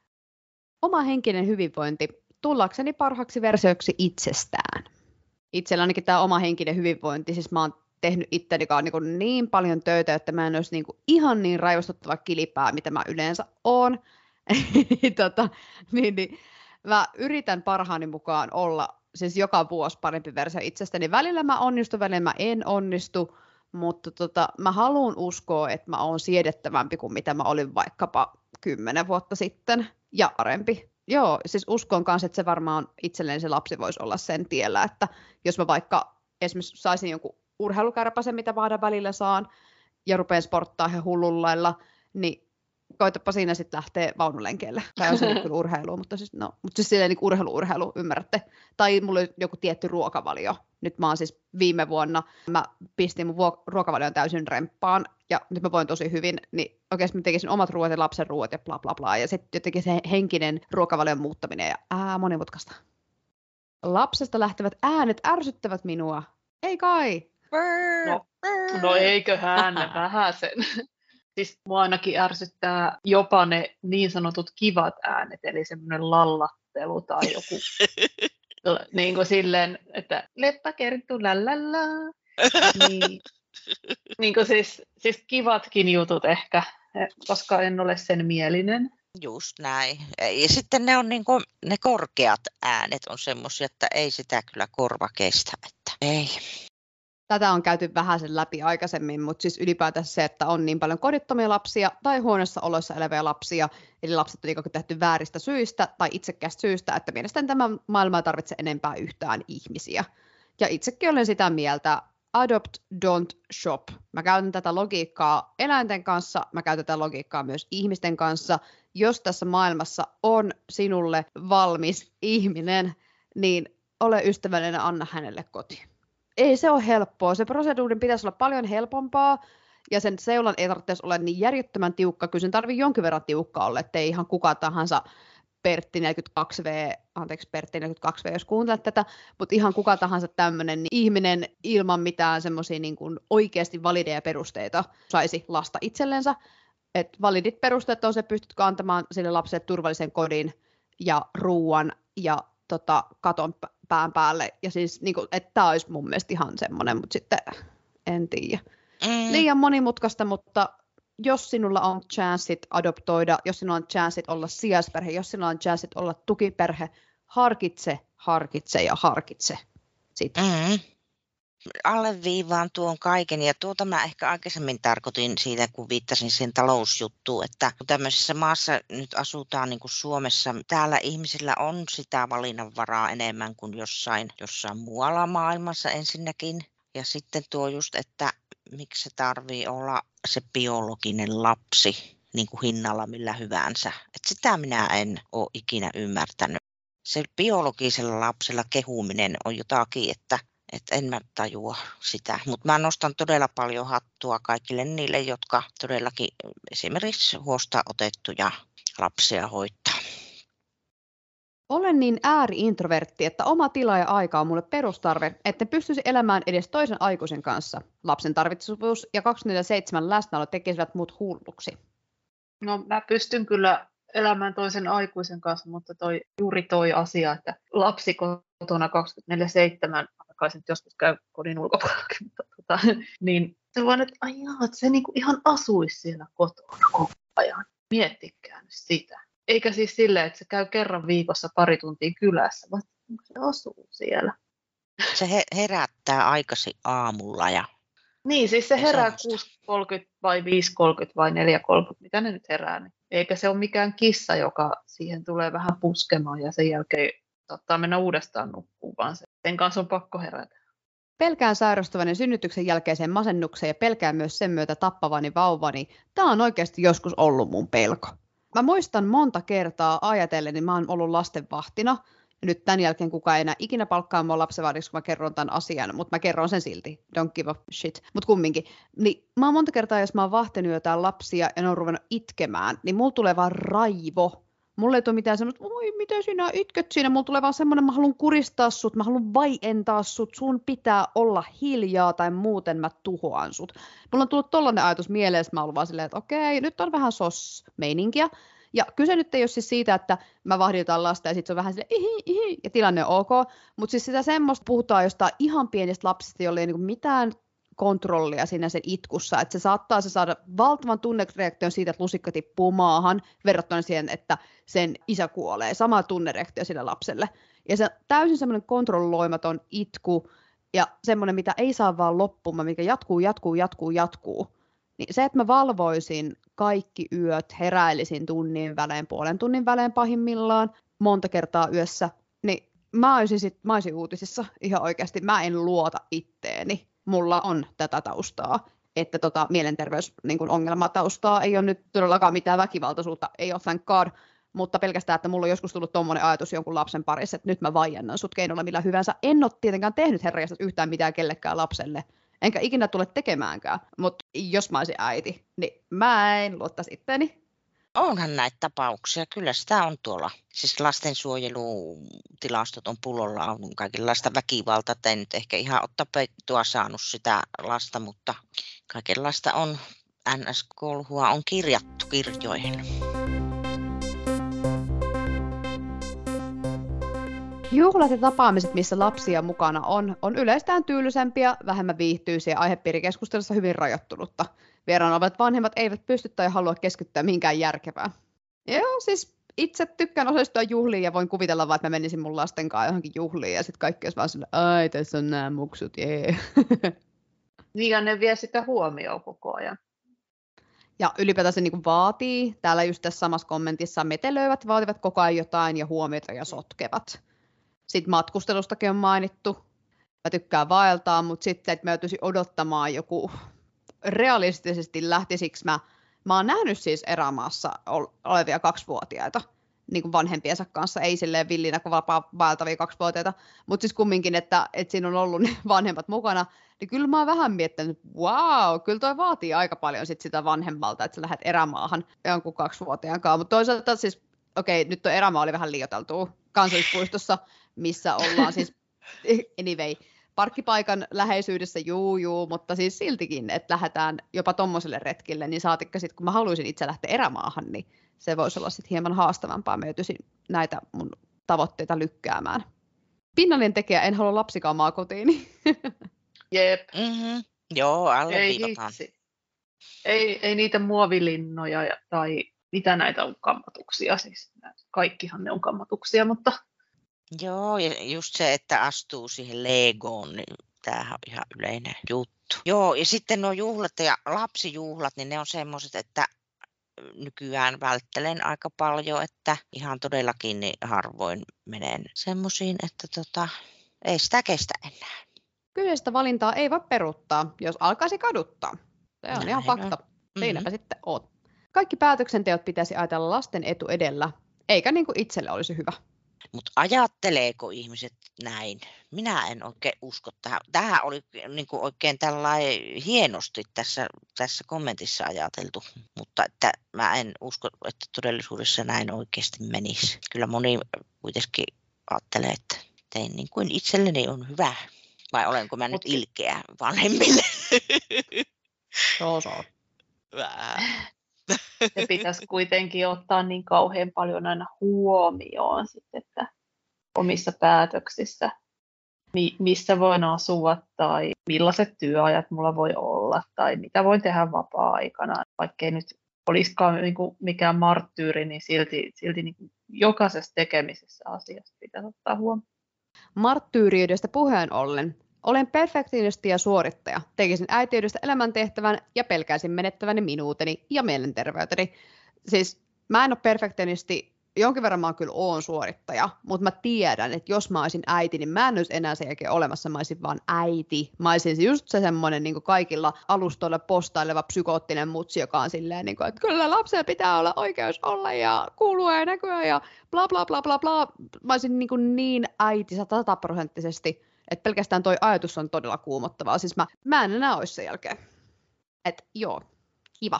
Oma henkinen hyvinvointi tullakseni parhaaksi versioksi itsestään. Itsellä ainakin tämä oma henkinen hyvinvointi, siis mä oon tehnyt itteni niin, niin paljon töitä, että mä en olisi niin kuin ihan niin raivostuttava kilipää, mitä mä yleensä oon. [LAUGHS] tota, niin, niin, mä yritän parhaani mukaan olla siis joka vuosi parempi versio itsestäni. Välillä mä onnistun, välillä mä en onnistu, mutta tota, mä haluan uskoa, että mä oon siedettävämpi kuin mitä mä olin vaikkapa kymmenen vuotta sitten ja parempi. Joo, siis uskon kanssa, että se varmaan itselleen se lapsi voisi olla sen tiellä, että jos mä vaikka esimerkiksi saisin jonkun urheilukärpäsen, mitä vaan välillä saan, ja rupean sporttaa ihan hullullailla, niin koitapa siinä sitten lähteä vaunulenkeille. Tai on se kyllä urheilu, mutta siis, no, mutta siis silleen niin urheilu-urheilu, ymmärrätte. Tai mulla on joku tietty ruokavalio. Nyt mä oon siis viime vuonna, mä pistin mun ruokavalion täysin remppaan, ja nyt mä voin tosi hyvin, niin oikeasti mä tekisin omat ruoat ja lapsen ruoat ja bla bla bla, ja sitten jotenkin se henkinen ruokavalion muuttaminen, ja ää, monimutkaista. Lapsesta lähtevät äänet ärsyttävät minua. Ei kai. No, no eiköhän vähän sen. [LAUGHS] Siis mua ainakin ärsyttää jopa ne niin sanotut kivat äänet, eli semmoinen lallattelu tai joku [LAUGHS] niin kuin silleen, että leppä kerttu lällällä. Niin, niin kuin siis, siis kivatkin jutut ehkä, koska en ole sen mielinen. Just näin. Ja sitten ne on niin kuin, ne korkeat äänet on semmoisia, että ei sitä kyllä korva kestä. Että ei. Tätä on käyty vähän sen läpi aikaisemmin, mutta siis ylipäätään se, että on niin paljon kodittomia lapsia tai huonossa oloissa eläviä lapsia, eli lapset on tehty vääristä syistä tai itsekästä syystä, että mielestäni tämä maailma ei tarvitse enempää yhtään ihmisiä. Ja itsekin olen sitä mieltä, adopt, don't shop. Mä käytän tätä logiikkaa eläinten kanssa, mä käytän tätä logiikkaa myös ihmisten kanssa. Jos tässä maailmassa on sinulle valmis ihminen, niin ole ystävällinen, anna hänelle koti. Ei se ole helppoa. Se proseduurin pitäisi olla paljon helpompaa, ja sen seulan ei tarvitse olla niin järjettömän tiukka. Kyllä sen tarvii jonkin verran tiukka olla, ettei ihan kuka tahansa Pertti 42V, anteeksi Pertti 42V, jos kuuntelet tätä, mutta ihan kuka tahansa tämmöinen niin ihminen ilman mitään semmoisia niin oikeasti valideja perusteita saisi lasta itsellensä. Et validit perusteet on se, pystytkö antamaan sille lapselle turvallisen kodin ja ruuan ja tota, katon pään päälle. Ja siis, niin kuin, että tämä olisi mun mielestä ihan semmoinen, mutta sitten en tiedä. Mm. Liian monimutkaista, mutta jos sinulla on chanssit adoptoida, jos sinulla on chanssit olla sijaisperhe, jos sinulla on chanssit olla tukiperhe, harkitse, harkitse ja harkitse sitä. Mm. Alleviivaan tuon kaiken ja tuota mä ehkä aikaisemmin tarkoitin siitä, kun viittasin sen talousjuttuun, että kun tämmöisessä maassa nyt asutaan niin kuin Suomessa, täällä ihmisillä on sitä valinnanvaraa enemmän kuin jossain, jossain muualla maailmassa ensinnäkin. Ja sitten tuo just, että miksi se tarvii olla se biologinen lapsi niin kuin hinnalla millä hyvänsä. Et sitä minä en ole ikinä ymmärtänyt. Se biologisella lapsella kehuminen on jotakin, että et en mä tajua sitä. Mutta mä nostan todella paljon hattua kaikille niille, jotka todellakin esimerkiksi huosta otettuja lapsia hoitaa. Olen niin ääri-introvertti, että oma tila ja aika on mulle perustarve, että pystyisi elämään edes toisen aikuisen kanssa. Lapsen tarvitsevuus ja 24-7 läsnäolo tekisivät mut hulluksi. No mä pystyn kyllä elämään toisen aikuisen kanssa, mutta toi, juuri toi asia, että lapsi kotona 24-7, kai se nyt joskus käy kodin ulkopuolella, mutta [LAUGHS] tota, niin se vaan, että ai jaa, että se niinku ihan asuisi siellä kotona koko ajan. Miettikää sitä. Eikä siis silleen, että se käy kerran viikossa pari tuntia kylässä, vaan se asuu siellä. Se herättää aikasi aamulla ja niin, siis se herää 6.30 vai 5.30 vai 4.30, mitä ne nyt herää. Niin. Eikä se ole mikään kissa, joka siihen tulee vähän puskemaan ja sen jälkeen saattaa mennä uudestaan nukkuun, vaan se, sen kanssa on pakko herätä. Pelkään sairastavani synnytyksen jälkeiseen masennukseen ja pelkään myös sen myötä tappavani vauvani. Tämä on oikeasti joskus ollut mun pelko. Mä muistan monta kertaa ajatellen, niin mä oon ollut lastenvahtina. Nyt tämän jälkeen kukaan ei enää ikinä palkkaa mua lapsenvahdiksi, kun mä kerron tämän asian, mutta mä kerron sen silti. Don't give a shit. Mutta kumminkin. Niin mä oon monta kertaa, jos mä oon vahtinut jotain lapsia ja ne on ruvennut itkemään, niin mulla tulee vaan raivo Mulle ei tule mitään semmoista, oi mitä sinä itket siinä, mulla tulee vaan semmoinen, mä haluan kuristaa sut, mä haluan vaientaa sut, sun pitää olla hiljaa tai muuten mä tuhoan sut. Mulla on tullut tollainen ajatus mieleen, että mä ollut vaan silleen, että okei, nyt on vähän sos-meininkiä. Ja kyse nyt ei ole siis siitä, että mä vahditaan lasta ja sitten se on vähän silleen, ihi, ihi, ja tilanne on ok, mutta siis sitä semmoista puhutaan jostain ihan pienistä lapsista, joilla ei niinku mitään kontrollia siinä sen itkussa, että se saattaa se saada valtavan tunnereaktion siitä, että lusikka tippuu maahan verrattuna siihen, että sen isä kuolee. Sama tunnereaktio sille lapselle. Ja se täysin semmoinen kontrolloimaton itku ja semmoinen, mitä ei saa vaan loppumaan, mikä jatkuu, jatkuu, jatkuu, jatkuu. Niin se, että mä valvoisin kaikki yöt, heräilisin tunnin välein, puolen tunnin välein pahimmillaan, monta kertaa yössä, niin mä olisin, sit, mä olisin uutisissa ihan oikeasti. Mä en luota itteeni mulla on tätä taustaa, että tota, mielenterveysongelmataustaa niin ei ole nyt todellakaan mitään väkivaltaisuutta, ei ole thank god, mutta pelkästään, että mulla on joskus tullut tuommoinen ajatus jonkun lapsen parissa, että nyt mä vaiennan sut keinolla millä hyvänsä. En ole tietenkään tehnyt herrajasta yhtään mitään kellekään lapselle, enkä ikinä tule tekemäänkään, mutta jos mä olisin äiti, niin mä en luottaisi itteeni Onhan näitä tapauksia, kyllä sitä on tuolla. Siis lastensuojelutilastot on pullolla, on kaikenlaista väkivaltaa, ei nyt ehkä ihan ole tapettua saanut sitä lasta, mutta kaikenlaista on NS-kolhua on kirjattu kirjoihin. Juhlat ja tapaamiset, missä lapsia mukana on, on yleistään tyylisempiä, vähemmän viihtyisiä aihepiirikeskustelussa hyvin rajoittunutta. Vieraan olevat vanhemmat eivät pysty tai halua keskittyä mihinkään järkevään. Joo, siis itse tykkään osallistua juhliin ja voin kuvitella vaan, että mä menisin mun lasten kanssa johonkin juhliin ja sitten kaikki olisi vaan sille, ai tässä on nämä muksut, jee. [LAUGHS] Niin ja ne vie sitä huomioon koko ajan. Ja ylipäätään se niin vaatii, täällä just tässä samassa kommentissa metelöivät, vaativat koko ajan jotain ja huomiota ja sotkevat. Sitten matkustelustakin on mainittu. Mä tykkään vaeltaa, mutta sitten, että mä joutuisin odottamaan joku realistisesti lähtisiksi mä, mä oon nähnyt siis erämaassa olevia kaksivuotiaita niin kuin vanhempiensa kanssa, ei silleen villinä kuin vapaa vaeltavia kaksivuotiaita, mutta siis kumminkin, että, että siinä on ollut [LAUGHS] ne vanhemmat mukana, niin kyllä mä oon vähän miettinyt, wow, kyllä toi vaatii aika paljon sit sitä vanhemmalta, että sä lähdet erämaahan jonkun kaksivuotiaan kanssa, mutta toisaalta siis, okei, nyt tuo erämaa oli vähän liioteltu kansallispuistossa, missä ollaan siis, [LAUGHS] anyway, parkkipaikan läheisyydessä, juu, juu, mutta siis siltikin, että lähdetään jopa tuommoiselle retkille, niin saatikka sitten, kun mä haluaisin itse lähteä erämaahan, niin se voisi olla sitten hieman haastavampaa. Mä joutuisin näitä mun tavoitteita lykkäämään. Pinnallinen tekijä, en halua lapsikaan maakotiin. [LAUGHS] Jep. Mm-hmm. Joo, ei, hitsi. ei, ei niitä muovilinnoja tai mitä näitä on kammatuksia, siis kaikkihan ne on kammatuksia, mutta... Joo, ja just se, että astuu siihen Legoon, niin tämähän on ihan yleinen juttu. Joo, ja sitten nuo juhlat ja lapsijuhlat, niin ne on semmoiset, että nykyään välttelen aika paljon, että ihan todellakin niin harvoin menen semmoisiin, että tota, ei sitä kestä enää. Kyseistä valintaa ei voi peruuttaa, jos alkaisi kaduttaa. Se on Näin ihan fakta. On. Siinäpä mm-hmm. sitten oot. Kaikki päätöksenteot pitäisi ajatella lasten etu edellä, eikä niin kuin itselle olisi hyvä. Mutta ajatteleeko ihmiset näin? Minä en oikein usko tähän. Tähän oli niin kuin oikein tällainen hienosti tässä, tässä kommentissa ajateltu, mutta että mä en usko, että todellisuudessa näin oikeasti menisi. Kyllä moni kuitenkin ajattelee, että tein niin kuin itselleni on hyvä. Vai olenko mä nyt ilkeä vanhemmille? Joo, so. [LAUGHS] Se pitäisi kuitenkin ottaa niin kauhean paljon aina huomioon, sit, että omissa päätöksissä, missä voin asua tai millaiset työajat mulla voi olla tai mitä voin tehdä vapaa-aikana. Vaikkei nyt olisikaan niin kuin mikään marttyyri, niin silti, silti niin kuin jokaisessa tekemisessä asiassa pitää ottaa huomioon. Marttyyriydestä puheen ollen, olen perfektionisti ja suorittaja. Tekisin äitiydestä elämäntehtävän ja pelkäisin menettäväni minuuteni ja mielenterveyteni. Siis mä en ole perfektionisti, jonkin verran mä kyllä oon suorittaja, mutta mä tiedän, että jos mä olisin äiti, niin mä en olisi enää sen jälkeen olemassa, mä olisin vaan äiti. Mä olisin just se semmoinen niin kaikilla alustoilla postaileva psykoottinen mutsi, joka on silleen, niin kuin, että kyllä lapsella pitää olla oikeus olla ja kuulua ja näkyä ja bla bla bla bla bla. Mä olisin niin, kuin niin äiti sataprosenttisesti että pelkästään toi ajatus on todella kuumottavaa. Siis mä, mä en enää olisi sen jälkeen. Et joo, kiva.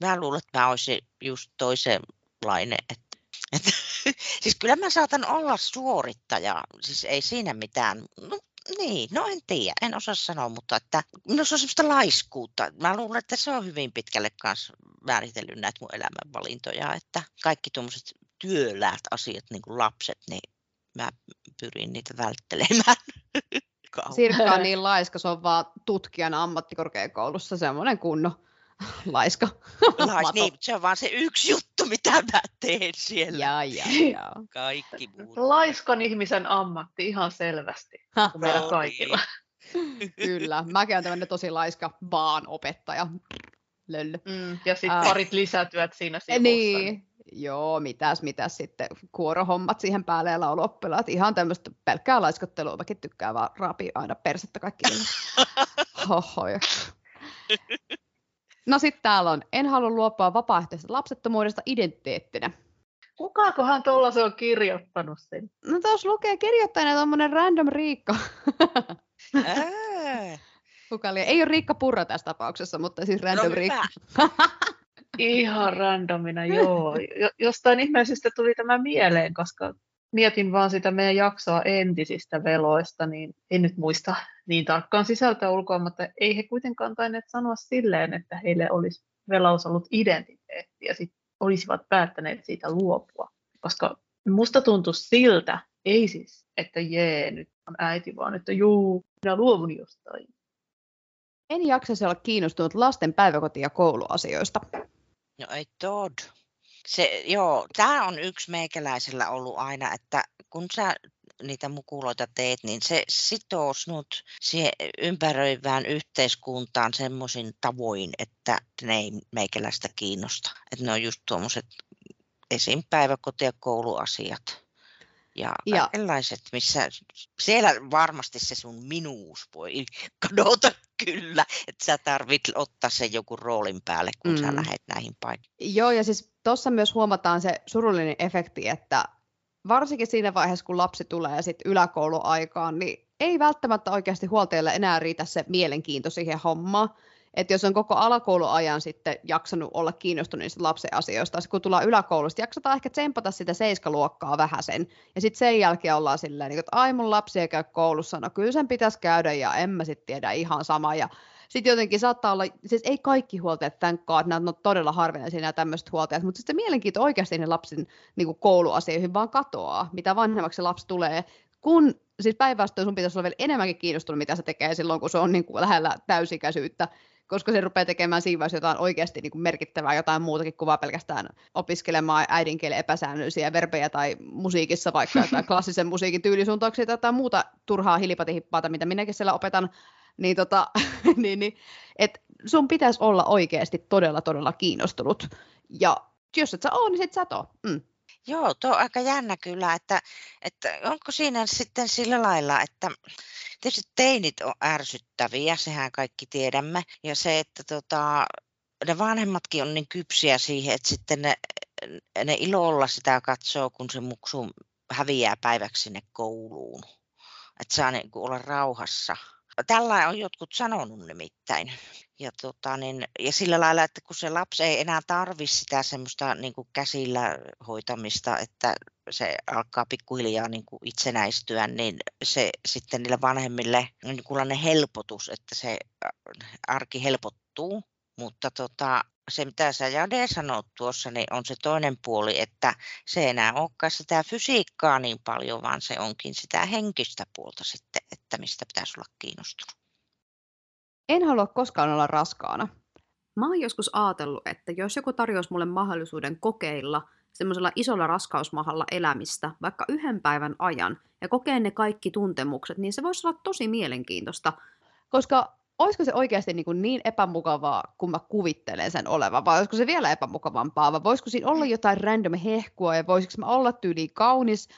Mä luulen, että mä olisin just toisenlainen. Että, että, [LAUGHS] siis kyllä mä saatan olla suorittaja, siis ei siinä mitään. No, niin, no en tiedä, en osaa sanoa, mutta että no se on semmoista laiskuutta. Mä luulen, että se on hyvin pitkälle kanssa määritellyt näitä mun elämänvalintoja, että kaikki tuommoiset työläät asiat, niin kuin lapset, niin mä pyrin niitä välttelemään. [LAUGHS] Sirkka on niin laiska, se on vaan tutkijana ammattikorkeakoulussa semmoinen kunno [LAUGHS] laiska. Lais, niin, se on vaan se yksi juttu, mitä mä teen siellä. Ja, ja, ja. Kaikki muut. Laiskan ihmisen ammatti ihan selvästi, kuin meillä kaikilla. [LAUGHS] Kyllä, mäkin olen tämmöinen tosi laiska vaan opettaja. Löllö. Mm, ja sitten äh, parit lisätyöt siinä sivussa. Niin, Joo, mitäs, mitäs sitten kuorohommat siihen päälle ja lauluoppilaat. Ihan tämmöistä pelkkää laiskottelua. Mäkin tykkään vaan raapia aina persettä kaikki. [LAUGHS] Hohoja. No sitten täällä on, en halua luopua vapaaehtoisesta lapsettomuudesta identiteettinä. Kukakohan tuolla se on kirjoittanut sen? No tuossa lukee kirjoittajana tuommoinen random Riikka. Kuka Ei ole Riikka Purra tässä tapauksessa, mutta siis random no, Riikka. Ihan randomina, joo. Jostain ihmeellisestä tuli tämä mieleen, koska mietin vaan sitä meidän jaksoa entisistä veloista, niin en nyt muista niin tarkkaan sisältöä ulkoa, mutta ei he kuitenkaan tainneet sanoa silleen, että heille olisi velaus ollut identiteetti ja sitten olisivat päättäneet siitä luopua. Koska musta tuntui siltä, ei siis, että jee, nyt on äiti, vaan että juu, minä luovun jostain. En jaksaisi olla kiinnostunut lasten päiväkoti- ja kouluasioista. No ei tod. Se, joo, tämä on yksi meikäläisellä ollut aina, että kun sä niitä mukuloita teet, niin se sitoo sinut siihen ympäröivään yhteiskuntaan semmoisin tavoin, että ne ei meikäläistä kiinnosta. Että ne on just tuommoiset esim. päiväkoti- ja kouluasiat. Ja, ja kaikenlaiset, missä siellä varmasti se sun minuus voi kadota [LAUGHS] kyllä, että sä tarvit ottaa sen joku roolin päälle, kun mm. sä lähdet näihin paikkoihin. Joo, ja siis tuossa myös huomataan se surullinen efekti, että varsinkin siinä vaiheessa, kun lapsi tulee sitten yläkouluaikaan, niin ei välttämättä oikeasti huoltajalle enää riitä se mielenkiinto siihen hommaan. Että jos on koko alakouluajan sitten jaksanut olla kiinnostunut niistä lapsen asioista, kun tullaan yläkoulusta, jaksataan ehkä tsempata sitä seiskaluokkaa vähän sen. Ja sitten sen jälkeen ollaan silleen, niin että ai mun lapsi ei käy koulussa, no kyllä sen pitäisi käydä ja en mä sitten tiedä ihan sama. Ja sitten jotenkin saattaa olla, siis ei kaikki huoltajat, thank God, nämä on todella harvinaisia nämä tämmöiset huoltajat, mutta sitten mielenkiinto oikeasti ne lapsen niin kuin kouluasioihin vaan katoaa, mitä vanhemmaksi lapsi tulee, kun siis päinvastoin sun pitäisi olla vielä enemmänkin kiinnostunut, mitä se tekee silloin, kun se on niin kuin lähellä täysikäisyyttä, koska se rupeaa tekemään siinä vaiheessa jotain oikeasti niin kuin merkittävää, jotain muutakin kuin vaan pelkästään opiskelemaan äidinkielen epäsäännöllisiä verbejä tai musiikissa vaikka [LAUGHS] jotain klassisen musiikin tyylisuuntauksia tai jotain muuta turhaa hilipatihippaata, mitä minäkin siellä opetan, niin, tota, [LAUGHS] niin, niin et sun pitäisi olla oikeasti todella, todella kiinnostunut. Ja jos et sä ole, niin sit sä et ole. Mm. Joo, tuo on aika jännä kyllä, että, että onko siinä sitten sillä lailla, että tietysti teinit on ärsyttäviä, sehän kaikki tiedämme, ja se, että tota, ne vanhemmatkin on niin kypsiä siihen, että sitten ne, ne ilolla sitä katsoo, kun se muksu häviää päiväksi sinne kouluun. Että saa niin olla rauhassa Tällä on jotkut sanonut nimittäin. Ja, tota, niin, ja sillä lailla, että kun se lapsi ei enää tarvi sitä semmoista niin kuin käsillä hoitamista, että se alkaa pikkuhiljaa niin kuin itsenäistyä, niin se sitten niille vanhemmille on niin helpotus, että se arki helpottuu. Mutta tota, se, mitä sä Jade sanoit tuossa, niin on se toinen puoli, että se ei enää olekaan sitä fysiikkaa niin paljon, vaan se onkin sitä henkistä puolta sitten, että mistä pitäisi olla kiinnostunut. En halua koskaan olla raskaana. Mä oon joskus ajatellut, että jos joku tarjosi mulle mahdollisuuden kokeilla semmoisella isolla raskausmahalla elämistä vaikka yhden päivän ajan ja kokea ne kaikki tuntemukset, niin se voisi olla tosi mielenkiintoista. Koska olisiko se oikeasti niin, kuin niin epämukavaa, kun mä kuvittelen sen olevan, vai olisiko se vielä epämukavampaa, vai voisiko siinä olla jotain random hehkua, ja voisiko mä olla tyyli kaunis,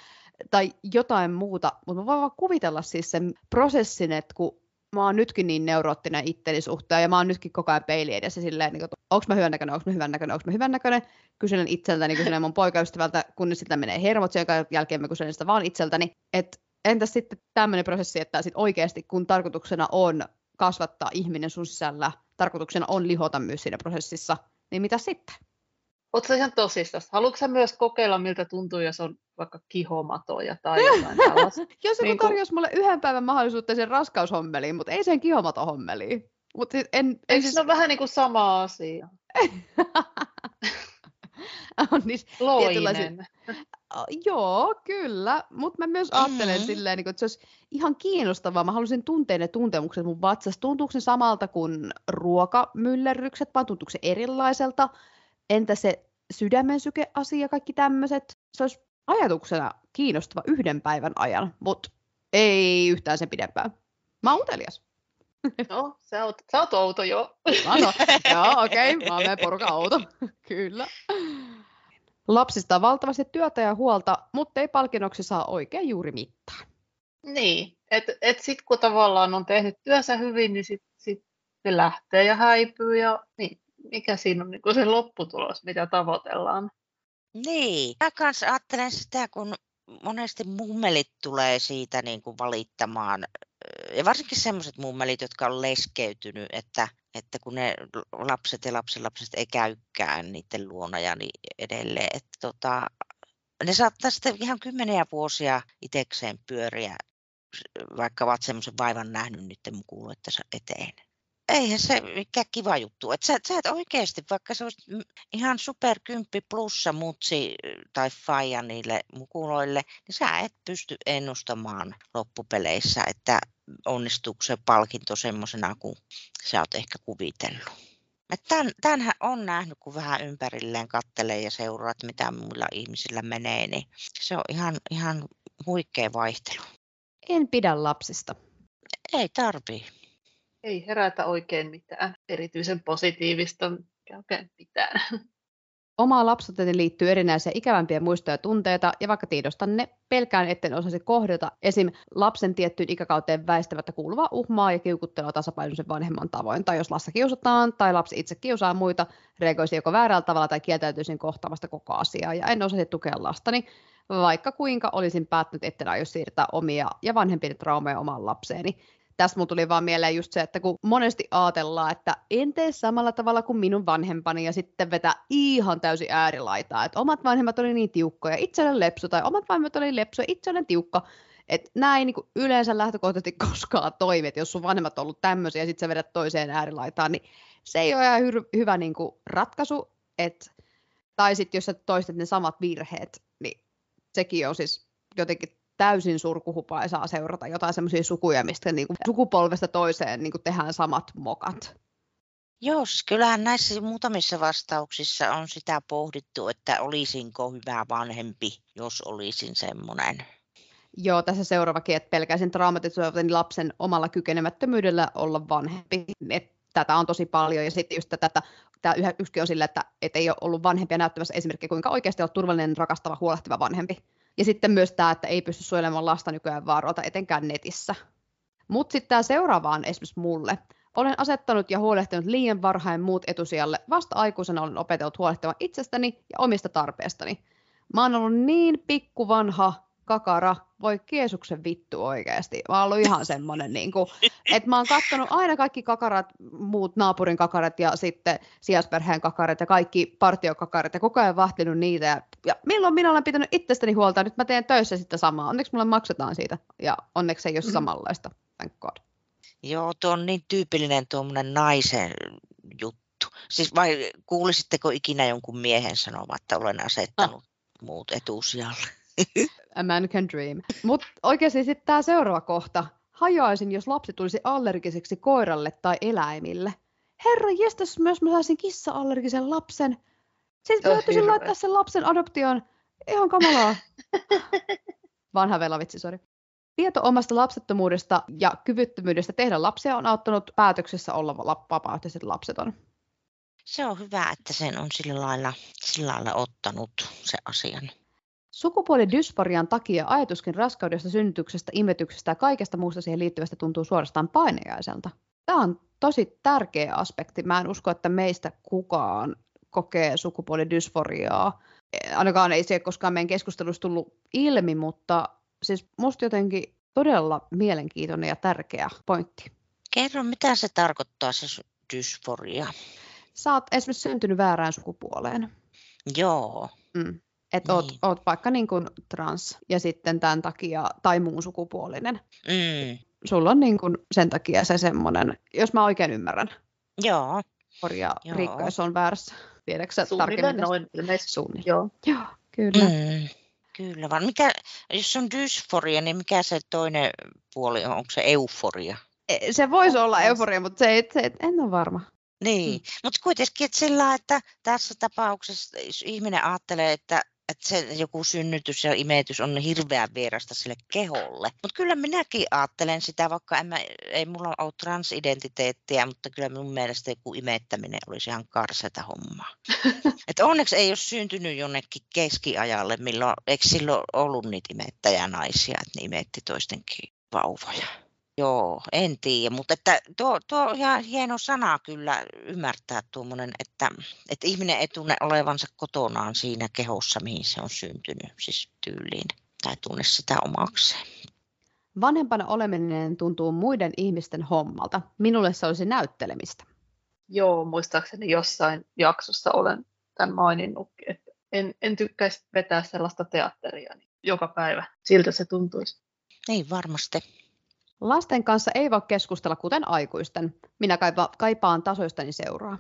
tai jotain muuta, mutta mä voin vaan kuvitella siis sen prosessin, että kun mä oon nytkin niin neuroottinen itteni suhteen, ja mä oon nytkin koko ajan peili edessä silleen, niin onko mä hyvän näköinen, onko mä hyvän näköinen, onko mä hyvän näköinen, kyselen itseltäni, kyselen mun poikaystävältä, kunnes sitten menee hermot, sen jälkeen mä kyselen sitä vaan itseltäni, että entäs sitten tämmöinen prosessi, että sit oikeasti kun tarkoituksena on kasvattaa ihminen sun sisällä, tarkoituksena on lihota myös siinä prosessissa, niin mitä sitten? Oletko ihan tosissaan? Haluatko myös kokeilla, miltä tuntuu, jos on vaikka kihomatoja tai jotain [LAUGHS] tällaista? jos joku niin kun... tarjosi mulle yhden päivän mahdollisuutta sen raskaushommeliin, mutta ei sen kihomato-hommeliin. Mut siis en, en Eikö siis... se ole vähän niin kuin sama asia? [LAUGHS] on niissä Loinen. Joo, kyllä, mutta mä myös ajattelen mm-hmm. silleen, niin että se olisi ihan kiinnostavaa. Mä haluaisin tuntea ne tuntemukset mun vatsassa. Tuntuuko se samalta kuin ruokamyllerrykset, vai tuntuuko se erilaiselta? Entä se sydämen sykeasia, kaikki tämmöiset? Se olisi ajatuksena kiinnostava yhden päivän ajan, mutta ei yhtään sen pidempään. Mä oon utelias. No, sä oot, sä oot outo, joo. Mä no, joo, okei, okay. mä oon porukan outo. [LAUGHS] Kyllä. Lapsista on valtavasti työtä ja huolta, mutta ei palkinnoksi saa oikein juuri mitään. Niin, että et sitten kun tavallaan on tehnyt työnsä hyvin, niin sitten sit se lähtee ja häipyy ja niin, mikä siinä on niin se lopputulos, mitä tavoitellaan. Niin, mä kanssa ajattelen sitä, kun monesti mummelit tulee siitä niin kuin valittamaan, ja varsinkin sellaiset mummelit, jotka on leskeytynyt, että, että kun ne lapset ja lapsenlapset ei käykään niiden luona ja niin edelleen, että tota, ne saattaa sitten ihan kymmeniä vuosia itekseen pyöriä, vaikka ovat semmoisen vaivan nähnyt niiden mukuloittensa eteen eihän se mikään kiva juttu. Et sä, sä et oikeasti, vaikka se olisi ihan superkymppi plussa mutsi tai faija niille mukuloille, niin sä et pysty ennustamaan loppupeleissä, että onnistuuko se palkinto semmoisena kuin sä oot ehkä kuvitellut. Tän, tämänhän on nähnyt, kun vähän ympärilleen kattelee ja seuraa, että mitä muilla ihmisillä menee, niin se on ihan, ihan huikea vaihtelu. En pidä lapsista. Ei tarvii. Ei herätä oikein mitään erityisen positiivista, mikä oikein mitään. Omaan lapsuuteen liittyy erinäisiä ikävämpiä muistoja ja tunteita, ja vaikka tiedostan ne, pelkään etten osaisi kohdata esim. lapsen tiettyyn ikäkauteen väistämättä kuuluvaa uhmaa ja kiukuttelua tasapainoisen vanhemman tavoin, tai jos lasta kiusataan tai lapsi itse kiusaa muita, reagoisi joko väärällä tavalla tai kieltäytyisin kohtaamasta koko asiaa, ja en osaisi tukea lastani, vaikka kuinka olisin päättänyt, etten aio siirtää omia ja vanhempien traumeja omaan lapseeni tästä mun tuli vaan mieleen just se, että kun monesti ajatellaan, että en tee samalla tavalla kuin minun vanhempani ja sitten vetää ihan täysin äärilaitaa, että omat vanhemmat oli niin tiukkoja, itse olen lepsu tai omat vanhemmat oli lepsu itse olen tiukka. Että näin niin yleensä lähtökohtaisesti [LAUGHS] koskaan toimi, että jos sun vanhemmat on ollut tämmöisiä ja sitten sä vedät toiseen äärilaitaan, niin se ei ole ihan hy- hyvä niin kuin ratkaisu. Et, tai sitten jos sä toistat ne samat virheet, niin sekin on siis jotenkin täysin surkuhupaisaa seurata jotain semmoisia sukuja, mistä niin kuin sukupolvesta toiseen niin kuin tehdään samat mokat. Siis kyllähän näissä muutamissa vastauksissa on sitä pohdittu, että olisinko hyvä vanhempi, jos olisin semmoinen. Joo, tässä seuraavakin, että pelkäisin traumatisoivan lapsen omalla kykenemättömyydellä olla vanhempi. Et tätä on tosi paljon ja sitten just tätä, tämä yksi on sillä, että et ei ole ollut vanhempia näyttämässä esimerkkiä, kuinka oikeasti olla turvallinen, rakastava, huolehtiva vanhempi. Ja sitten myös tämä, että ei pysty suojelemaan lasta nykyään vaaralta, etenkään netissä. Mutta sitten tämä seuraava on esimerkiksi mulle. Olen asettanut ja huolehtinut liian varhain muut etusijalle. Vasta aikuisena olen opetellut huolehtimaan itsestäni ja omista tarpeistani. Mä oon ollut niin pikku vanha kakara, voi Kiesuksen vittu oikeasti. Mä oon ollut ihan semmonen, niin kuin, että mä oon kattonut aina kaikki kakarat, muut naapurin kakarat ja sitten sijaisperheen kakarat ja kaikki partiokakarat ja koko ajan vahtinut niitä. Ja, ja milloin minä olen pitänyt itsestäni huolta, nyt mä teen töissä sitten samaa. Onneksi mulle maksetaan siitä ja onneksi ei ole mm-hmm. samanlaista. Thank God. Joo, tuo on niin tyypillinen tuommoinen naisen juttu. Siis vai kuulisitteko ikinä jonkun miehen sanomaan, että olen asettanut ah. muut etusijalle? A man can dream. Mutta oikeasti sitten tämä seuraava kohta. Hajoaisin, jos lapsi tulisi allergiseksi koiralle tai eläimille. Herra jestas, myös mä saisin kissa-allergisen lapsen. Sitten täytyisi laittaa sen lapsen adoptioon. Ihan kamalaa. Vanha velavitsi, sori. Tieto omasta lapsettomuudesta ja kyvyttömyydestä tehdä lapsia on auttanut päätöksessä olla vapaaehtoiset lapseton. Se on hyvä, että sen on sillä lailla, sillä lailla ottanut se asian. Sukupuolidysforian takia ajatuskin raskaudesta, synnytyksestä, imetyksestä ja kaikesta muusta siihen liittyvästä tuntuu suorastaan painajaiselta. Tämä on tosi tärkeä aspekti. Mä en usko, että meistä kukaan kokee sukupuolidysforiaa. Ainakaan ei se koskaan meidän keskustelussa tullut ilmi, mutta siis musta jotenkin todella mielenkiintoinen ja tärkeä pointti. Kerro, mitä se tarkoittaa se dysforia? Sä oot esimerkiksi syntynyt väärään sukupuoleen. Joo. Mm. Että niin. oot, oot vaikka niin kuin trans ja sitten tämän takia, tai muun sukupuolinen. Mm. Sulla on niin kuin sen takia se semmoinen, jos mä oikein ymmärrän. Joo. Korjaa Joo. Riikka, jos on väärässä. Tiedätkö sä tarkemmin noin Suunnilleen. Joo. Joo, kyllä. Mm. Kyllä vaan. Mikä, jos on dysforia, niin mikä se toinen puoli on? Onko se euforia? E, se voisi olla euforia, mutta se, ei, se en ole varma. Niin, mm. mutta kuitenkin että sillä, että tässä tapauksessa jos ihminen ajattelee, että että se joku synnytys ja imetys on hirveän vierasta sille keholle. Mutta kyllä minäkin ajattelen sitä, vaikka en mä, ei mulla ole transidentiteettiä, mutta kyllä minun mielestä joku imettäminen olisi ihan karseta hommaa. [LAUGHS] Et onneksi ei ole syntynyt jonnekin keskiajalle, milloin, eikö silloin ollut niitä imettäjänaisia, että ne imetti toistenkin vauvoja. Joo, en tiedä, mutta että tuo, tuo on ihan hieno sana kyllä ymmärtää tuommoinen, että, että ihminen ei tunne olevansa kotonaan siinä kehossa, mihin se on syntynyt, siis tyyliin, tai tunne sitä omakseen. Vanhempana oleminen tuntuu muiden ihmisten hommalta. Minulle se olisi näyttelemistä. Joo, muistaakseni jossain jaksossa olen tämän maininnutkin, että en, en tykkäisi vetää sellaista teatteria niin joka päivä. Siltä se tuntuisi. Niin, varmasti. Lasten kanssa ei voi keskustella kuten aikuisten. Minä kaipa, kaipaan tasoistani seuraa.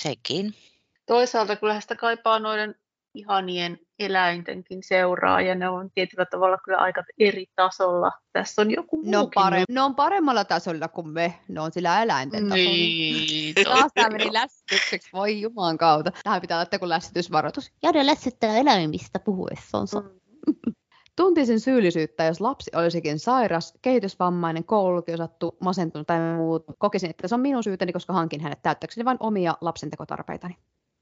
Sekin. Toisaalta kyllä sitä kaipaa noiden ihanien eläintenkin seuraa ja ne on tietyllä tavalla kyllä aika eri tasolla. Tässä on joku Ne on, muukin pare- ne on paremmalla tasolla kuin me. Ne on sillä eläinten tasolla. Niin, Taas tämä meni lässitykseksi, voi juman kautta. Tähän pitää laittaa kuin lässitysvaroitus. Jade lässittää eläimistä puhuessansa. Mm. Tuntisin syyllisyyttä, jos lapsi olisikin sairas, kehitysvammainen, koulukiusattu, masentunut tai muuta. Kokisin, että se on minun syytäni, koska hankin hänet täyttäkseni vain omia lapsentekotarpeitani.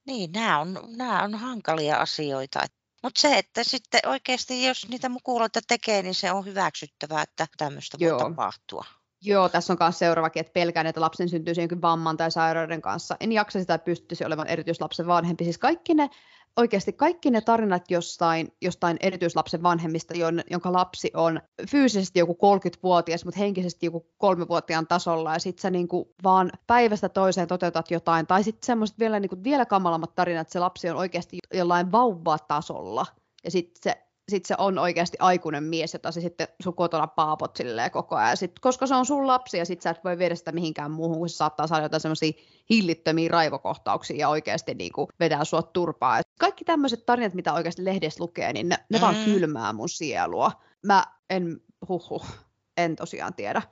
Niin, nämä on, nämä on hankalia asioita. Mutta se, että sitten oikeasti jos niitä mukuloita tekee, niin se on hyväksyttävää, että tämmöistä voi Joo. tapahtua. Joo, tässä on myös seuraavakin, että pelkään, että lapsen syntyisi jonkin vamman tai sairauden kanssa. En jaksa sitä pystyisi olevan erityislapsen vanhempi. Siis kaikki ne, oikeasti kaikki ne tarinat jostain, jostain erityislapsen vanhemmista, jon- jonka lapsi on fyysisesti joku 30-vuotias, mutta henkisesti joku kolmevuotiaan tasolla, ja sitten sä niinku vaan päivästä toiseen toteutat jotain, tai sitten semmoiset vielä, niinku, vielä kamalammat tarinat, että se lapsi on oikeasti jollain vauvatasolla, ja sitten se sit se on oikeasti aikuinen mies, jota se sitten sun kotona paapot silleen koko ajan. Sit, koska se on sun lapsi ja sit sä et voi viedä sitä mihinkään muuhun, kun se saattaa saada jotain semmoisia hillittömiä raivokohtauksia ja oikeasti niinku vedää sua turpaa. Kaikki tämmöiset tarinat, mitä oikeasti lehdessä lukee, niin ne, ne mm. vaan kylmää mun sielua. Mä en, huhu, en tosiaan tiedä.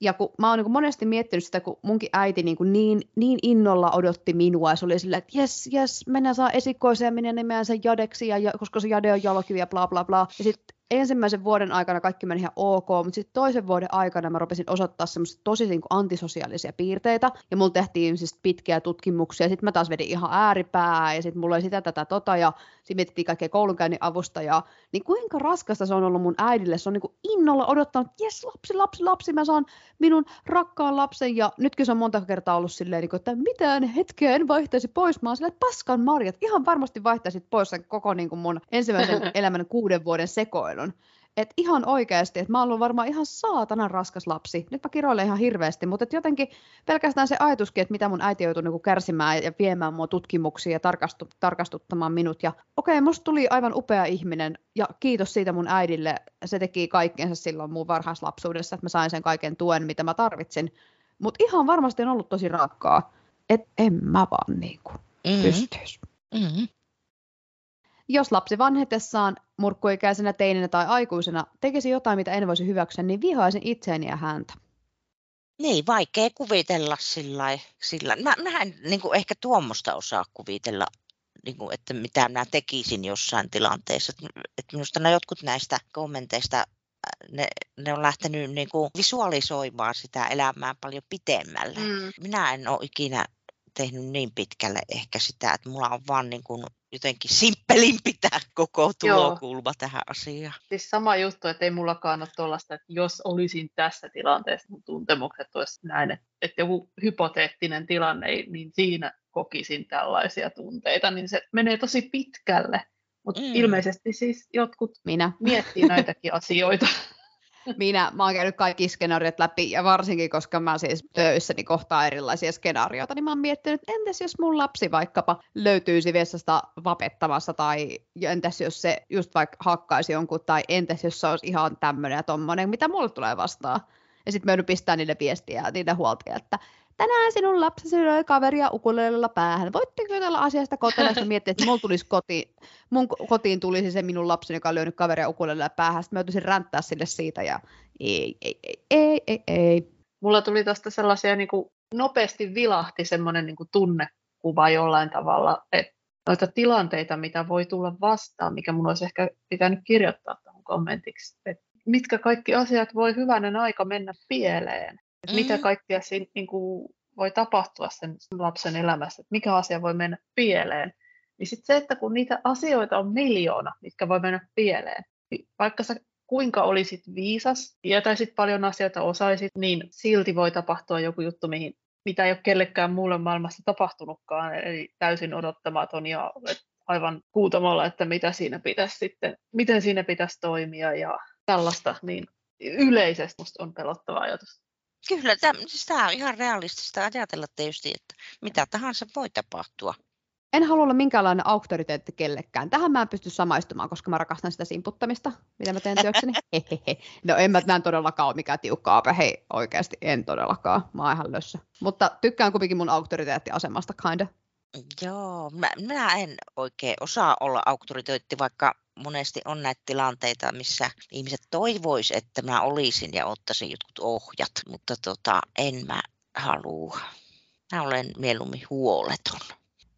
Ja kun mä oon niin monesti miettinyt sitä, kun munkin äiti niin, niin, niin innolla odotti minua, ja se oli silleen, että jes, jes, mennään saa esikoiseen, minä nimeän sen Jadeksi, ja, ja koska se Jade on jalokivi ja bla bla bla. Ja sitten ensimmäisen vuoden aikana kaikki meni ihan ok, mutta sitten toisen vuoden aikana mä rupesin osoittaa semmoisia tosi niin kuin antisosiaalisia piirteitä, ja mulla tehtiin siis pitkiä tutkimuksia, ja sitten mä taas vedin ihan ääripää, ja sitten mulla oli sitä, tätä, tota, ja sitten mietittiin kaikkea koulunkäynnin avustajaa, niin kuinka raskasta se on ollut mun äidille, se on niin kuin innolla odottanut, että jes, lapsi, lapsi, lapsi, mä saan minun rakkaan lapsen, ja nytkin se on monta kertaa ollut silleen, niin kuin, että mitään hetkeä en vaihtaisi pois, mä oon silleen, että paskan marjat, ihan varmasti vaihtaisit pois sen koko niin kuin mun ensimmäisen [LAUGHS] elämän kuuden vuoden sekoilun. Et ihan oikeasti, että mä oon ollut varmaan ihan saatanan raskas lapsi. Nyt mä kiroilen ihan hirveästi, mutta et jotenkin pelkästään se ajatuskin, että mitä mun äiti joutui niinku kärsimään ja viemään mua tutkimuksiin ja tarkastu, tarkastuttamaan minut. Ja okei, okay, musta tuli aivan upea ihminen ja kiitos siitä mun äidille. Se teki kaikkensa silloin mun varhaislapsuudessa, että mä sain sen kaiken tuen, mitä mä tarvitsin. Mutta ihan varmasti on ollut tosi rankkaa. Et en mä vaan niinku Mm-hmm. pystyisi. Mm-hmm. Jos lapsi vanhetessaan murkkuikäisenä teininä tai aikuisena tekisi jotain, mitä en voisi hyväksyä, niin vihaisin itseäni ja häntä. Niin, vaikea kuvitella sillä sillä Mä, mä en niin kuin ehkä tuommoista osaa kuvitella, niin kuin, että mitä mä tekisin jossain tilanteessa. Et- Et minusta ne jotkut näistä kommenteista, äh, ne, ne on lähtenyt niin kuin visualisoimaan sitä elämää paljon pitemmälle. Mm. Minä en ole ikinä tehnyt niin pitkälle ehkä sitä, että mulla on vaan niin kuin jotenkin simppelimpi tämä koko tulokulma tähän asiaan. Siis sama juttu, että ei mullakaan ole tuollaista, että jos olisin tässä tilanteessa, mun tuntemukset olisi näin, että, että joku hypoteettinen tilanne, niin siinä kokisin tällaisia tunteita, niin se menee tosi pitkälle. Mutta mm. ilmeisesti siis jotkut Minä. miettii näitäkin asioita. [LAUGHS] Minä, mä oon käynyt kaikki skenaariot läpi, ja varsinkin, koska mä siis töissäni kohtaan erilaisia skenaarioita, niin mä oon miettinyt, että entäs jos mun lapsi vaikkapa löytyisi vessasta vapettamassa, tai entäs jos se just vaikka hakkaisi jonkun, tai entäs jos se olisi ihan tämmöinen ja tommonen, mitä mulle tulee vastaan. Ja sitten mä joudun pistää niille viestiä, niille huoltia, että tänään sinun lapsesi löi kaveria ukulelella päähän. Voitteko jutella asiasta kotona, jos miettii, että mulla tulisi kotiin, mun ko- kotiin tulisi se minun lapseni, joka on lyönyt kaveria ukulelella päähän. Sitten mä joutuisin ränttää sille siitä ja ei, ei, ei, ei, ei, ei. Mulla tuli tästä sellaisia niin kuin, nopeasti vilahti semmoinen niin kuin tunnekuva jollain tavalla, että noita tilanteita, mitä voi tulla vastaan, mikä mun olisi ehkä pitänyt kirjoittaa tuohon kommentiksi, että mitkä kaikki asiat voi hyvänen aika mennä pieleen, että mitä Mhm. kaikkea siinä niin kuin, voi tapahtua sen lapsen elämässä, että mikä asia voi mennä pieleen. Niin sitten se, että kun niitä asioita on miljoona, mitkä voi mennä pieleen, niin vaikka sä kuinka olisit viisas, tietäisit paljon asioita, osaisit, niin silti voi tapahtua joku juttu, mihin, mitä ei ole kellekään muulle maailmassa tapahtunutkaan, eli täysin odottamaton ja aivan kuutamolla, että mitä siinä pitäisi sitten, miten siinä pitäisi toimia ja tällaista, niin yleisesti musta on pelottava ajatus. Kyllä, tämä, siis tämä on ihan realistista ajatella tietysti, että mitä tahansa voi tapahtua. En halua olla minkäänlainen auktoriteetti kellekään. Tähän mä en pysty samaistumaan, koska mä rakastan sitä simputtamista, mitä mä teen työkseni. [LAUGHS] Hehehe. No en mä, mä en todellakaan ole mikään tiukka ape. Hei, oikeasti en todellakaan. Mä oon ihan lössä. Mutta tykkään kuitenkin mun auktoriteettiasemasta, kinda. Joo, mä, minä en oikein osaa olla auktoriteetti, vaikka monesti on näitä tilanteita, missä ihmiset toivois, että mä olisin ja ottaisin jotkut ohjat, mutta tota, en mä halua. Mä olen mieluummin huoleton.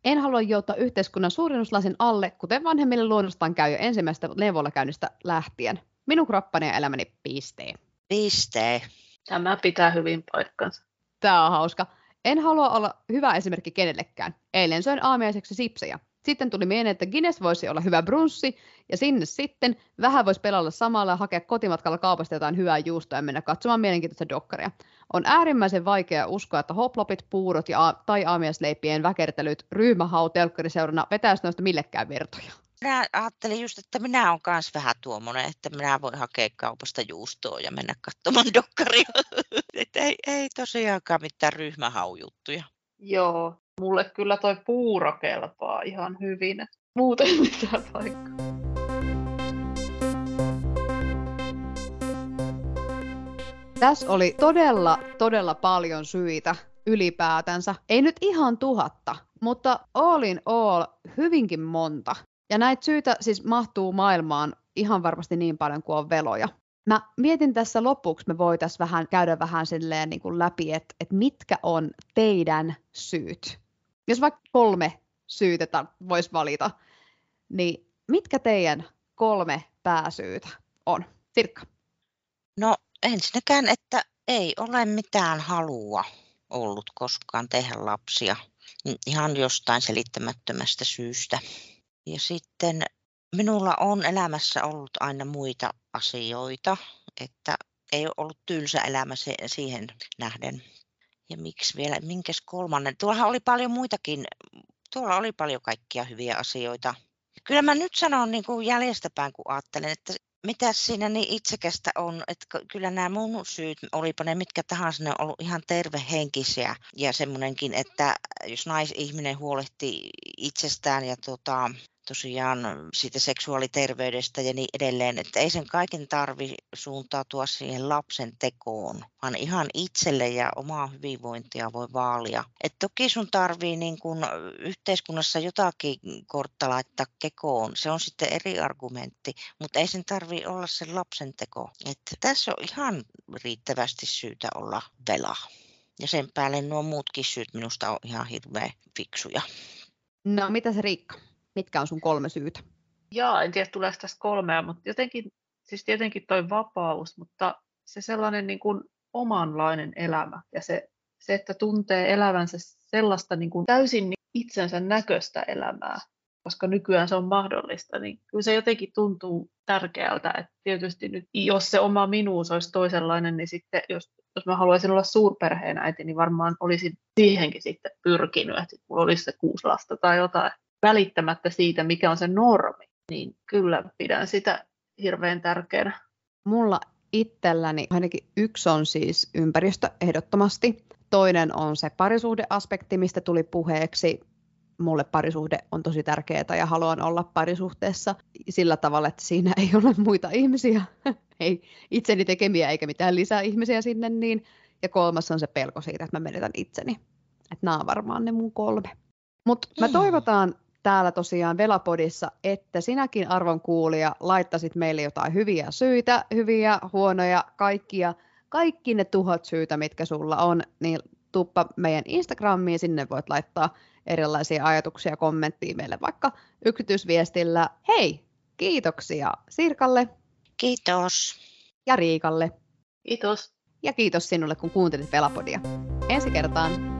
En halua joutua yhteiskunnan suurennuslasin alle, kuten vanhemmille luonnostaan käy jo ensimmäistä neuvolla käynnistä lähtien. Minun kroppani ja elämäni pistee. Pistee. Tämä pitää hyvin paikkansa. Tämä on hauska. En halua olla hyvä esimerkki kenellekään. Eilen söin aamiaiseksi sipsejä. Sitten tuli mieleen, että Guinness voisi olla hyvä brunssi, ja sinne sitten vähän voisi pelalla samalla ja hakea kotimatkalla kaupasta jotain hyvää juustoa ja mennä katsomaan mielenkiintoista dokkaria. On äärimmäisen vaikea uskoa, että hoplopit, puurot ja a- tai aamiaisleipien väkertelyt ryhmähau telkkariseurana vetäisi noista millekään vertoja. Minä ajattelin just, että minä olen myös vähän tuommoinen, että minä voin hakea kaupasta juustoa ja mennä katsomaan dokkaria. [LAUGHS] ei, ei tosiaankaan mitään ryhmähaujuttuja. Joo, mulle kyllä toi puuro kelpaa ihan hyvin. että Muuten [LAUGHS] mitään paikkaa. Tässä oli todella, todella paljon syitä ylipäätänsä. Ei nyt ihan tuhatta, mutta all in all hyvinkin monta. Ja näitä syitä siis mahtuu maailmaan ihan varmasti niin paljon kuin on veloja. Mä mietin tässä lopuksi, me voitaisiin vähän käydä vähän silleen niin kuin läpi, että, että mitkä on teidän syyt. Jos vaikka kolme syytä voisi valita, niin mitkä teidän kolme pääsyytä on? Sirkka. No ensinnäkään, että ei ole mitään halua ollut koskaan tehdä lapsia ihan jostain selittämättömästä syystä. Ja sitten minulla on elämässä ollut aina muita asioita, että ei ole ollut tylsä elämä siihen nähden. Ja miksi vielä, minkäs kolmannen? Tuollahan oli paljon muitakin, tuolla oli paljon kaikkia hyviä asioita. Kyllä mä nyt sanon niin kuin jäljestäpäin, kun ajattelen, että mitä siinä niin itsekästä on, että kyllä nämä mun syyt, olipa ne mitkä tahansa, ne on ollut ihan tervehenkisiä ja semmoinenkin, että jos naisihminen huolehtii itsestään ja tota, tosiaan siitä seksuaaliterveydestä ja niin edelleen, että ei sen kaiken tarvi suuntautua siihen lapsen tekoon, vaan ihan itselle ja omaa hyvinvointia voi vaalia. Et toki sun tarvii niin kun yhteiskunnassa jotakin kortta laittaa kekoon, se on sitten eri argumentti, mutta ei sen tarvi olla sen lapsen teko. Et tässä on ihan riittävästi syytä olla vela. Ja sen päälle nuo muutkin syyt minusta on ihan hirveän fiksuja. No, mitä se Riikka? Mitkä on sun kolme syytä? Jaa, en tiedä tuleeko tästä kolmea, mutta jotenkin, siis tietenkin toi vapaus, mutta se sellainen niin kuin omanlainen elämä ja se, se, että tuntee elävänsä sellaista niin kuin täysin itsensä näköistä elämää, koska nykyään se on mahdollista, niin kyllä se jotenkin tuntuu tärkeältä, että tietysti nyt, jos se oma minuus olisi toisenlainen, niin sitten jos, jos mä haluaisin olla suurperheen äiti, niin varmaan olisin siihenkin sitten pyrkinyt, että mulla olisi se kuusi lasta tai jotain, välittämättä siitä, mikä on se normi, niin kyllä pidän sitä hirveän tärkeänä. Mulla itselläni ainakin yksi on siis ympäristö ehdottomasti. Toinen on se parisuhdeaspekti, mistä tuli puheeksi. Mulle parisuhde on tosi tärkeää ja haluan olla parisuhteessa sillä tavalla, että siinä ei ole muita ihmisiä, [LAUGHS] ei itseni tekemiä eikä mitään lisää ihmisiä sinne. Niin. Ja kolmas on se pelko siitä, että mä menetän itseni. Että nämä on varmaan ne mun kolme. Mutta mä toivotaan täällä tosiaan Velapodissa, että sinäkin arvon kuulija laittasit meille jotain hyviä syitä, hyviä, huonoja, kaikkia, kaikki ne tuhat syytä, mitkä sulla on, niin tuppa meidän Instagramiin, sinne voit laittaa erilaisia ajatuksia, kommenttia meille vaikka yksityisviestillä. Hei, kiitoksia Sirkalle. Kiitos. Ja Riikalle. Kiitos. Ja kiitos sinulle, kun kuuntelit Velapodia. Ensi kertaan.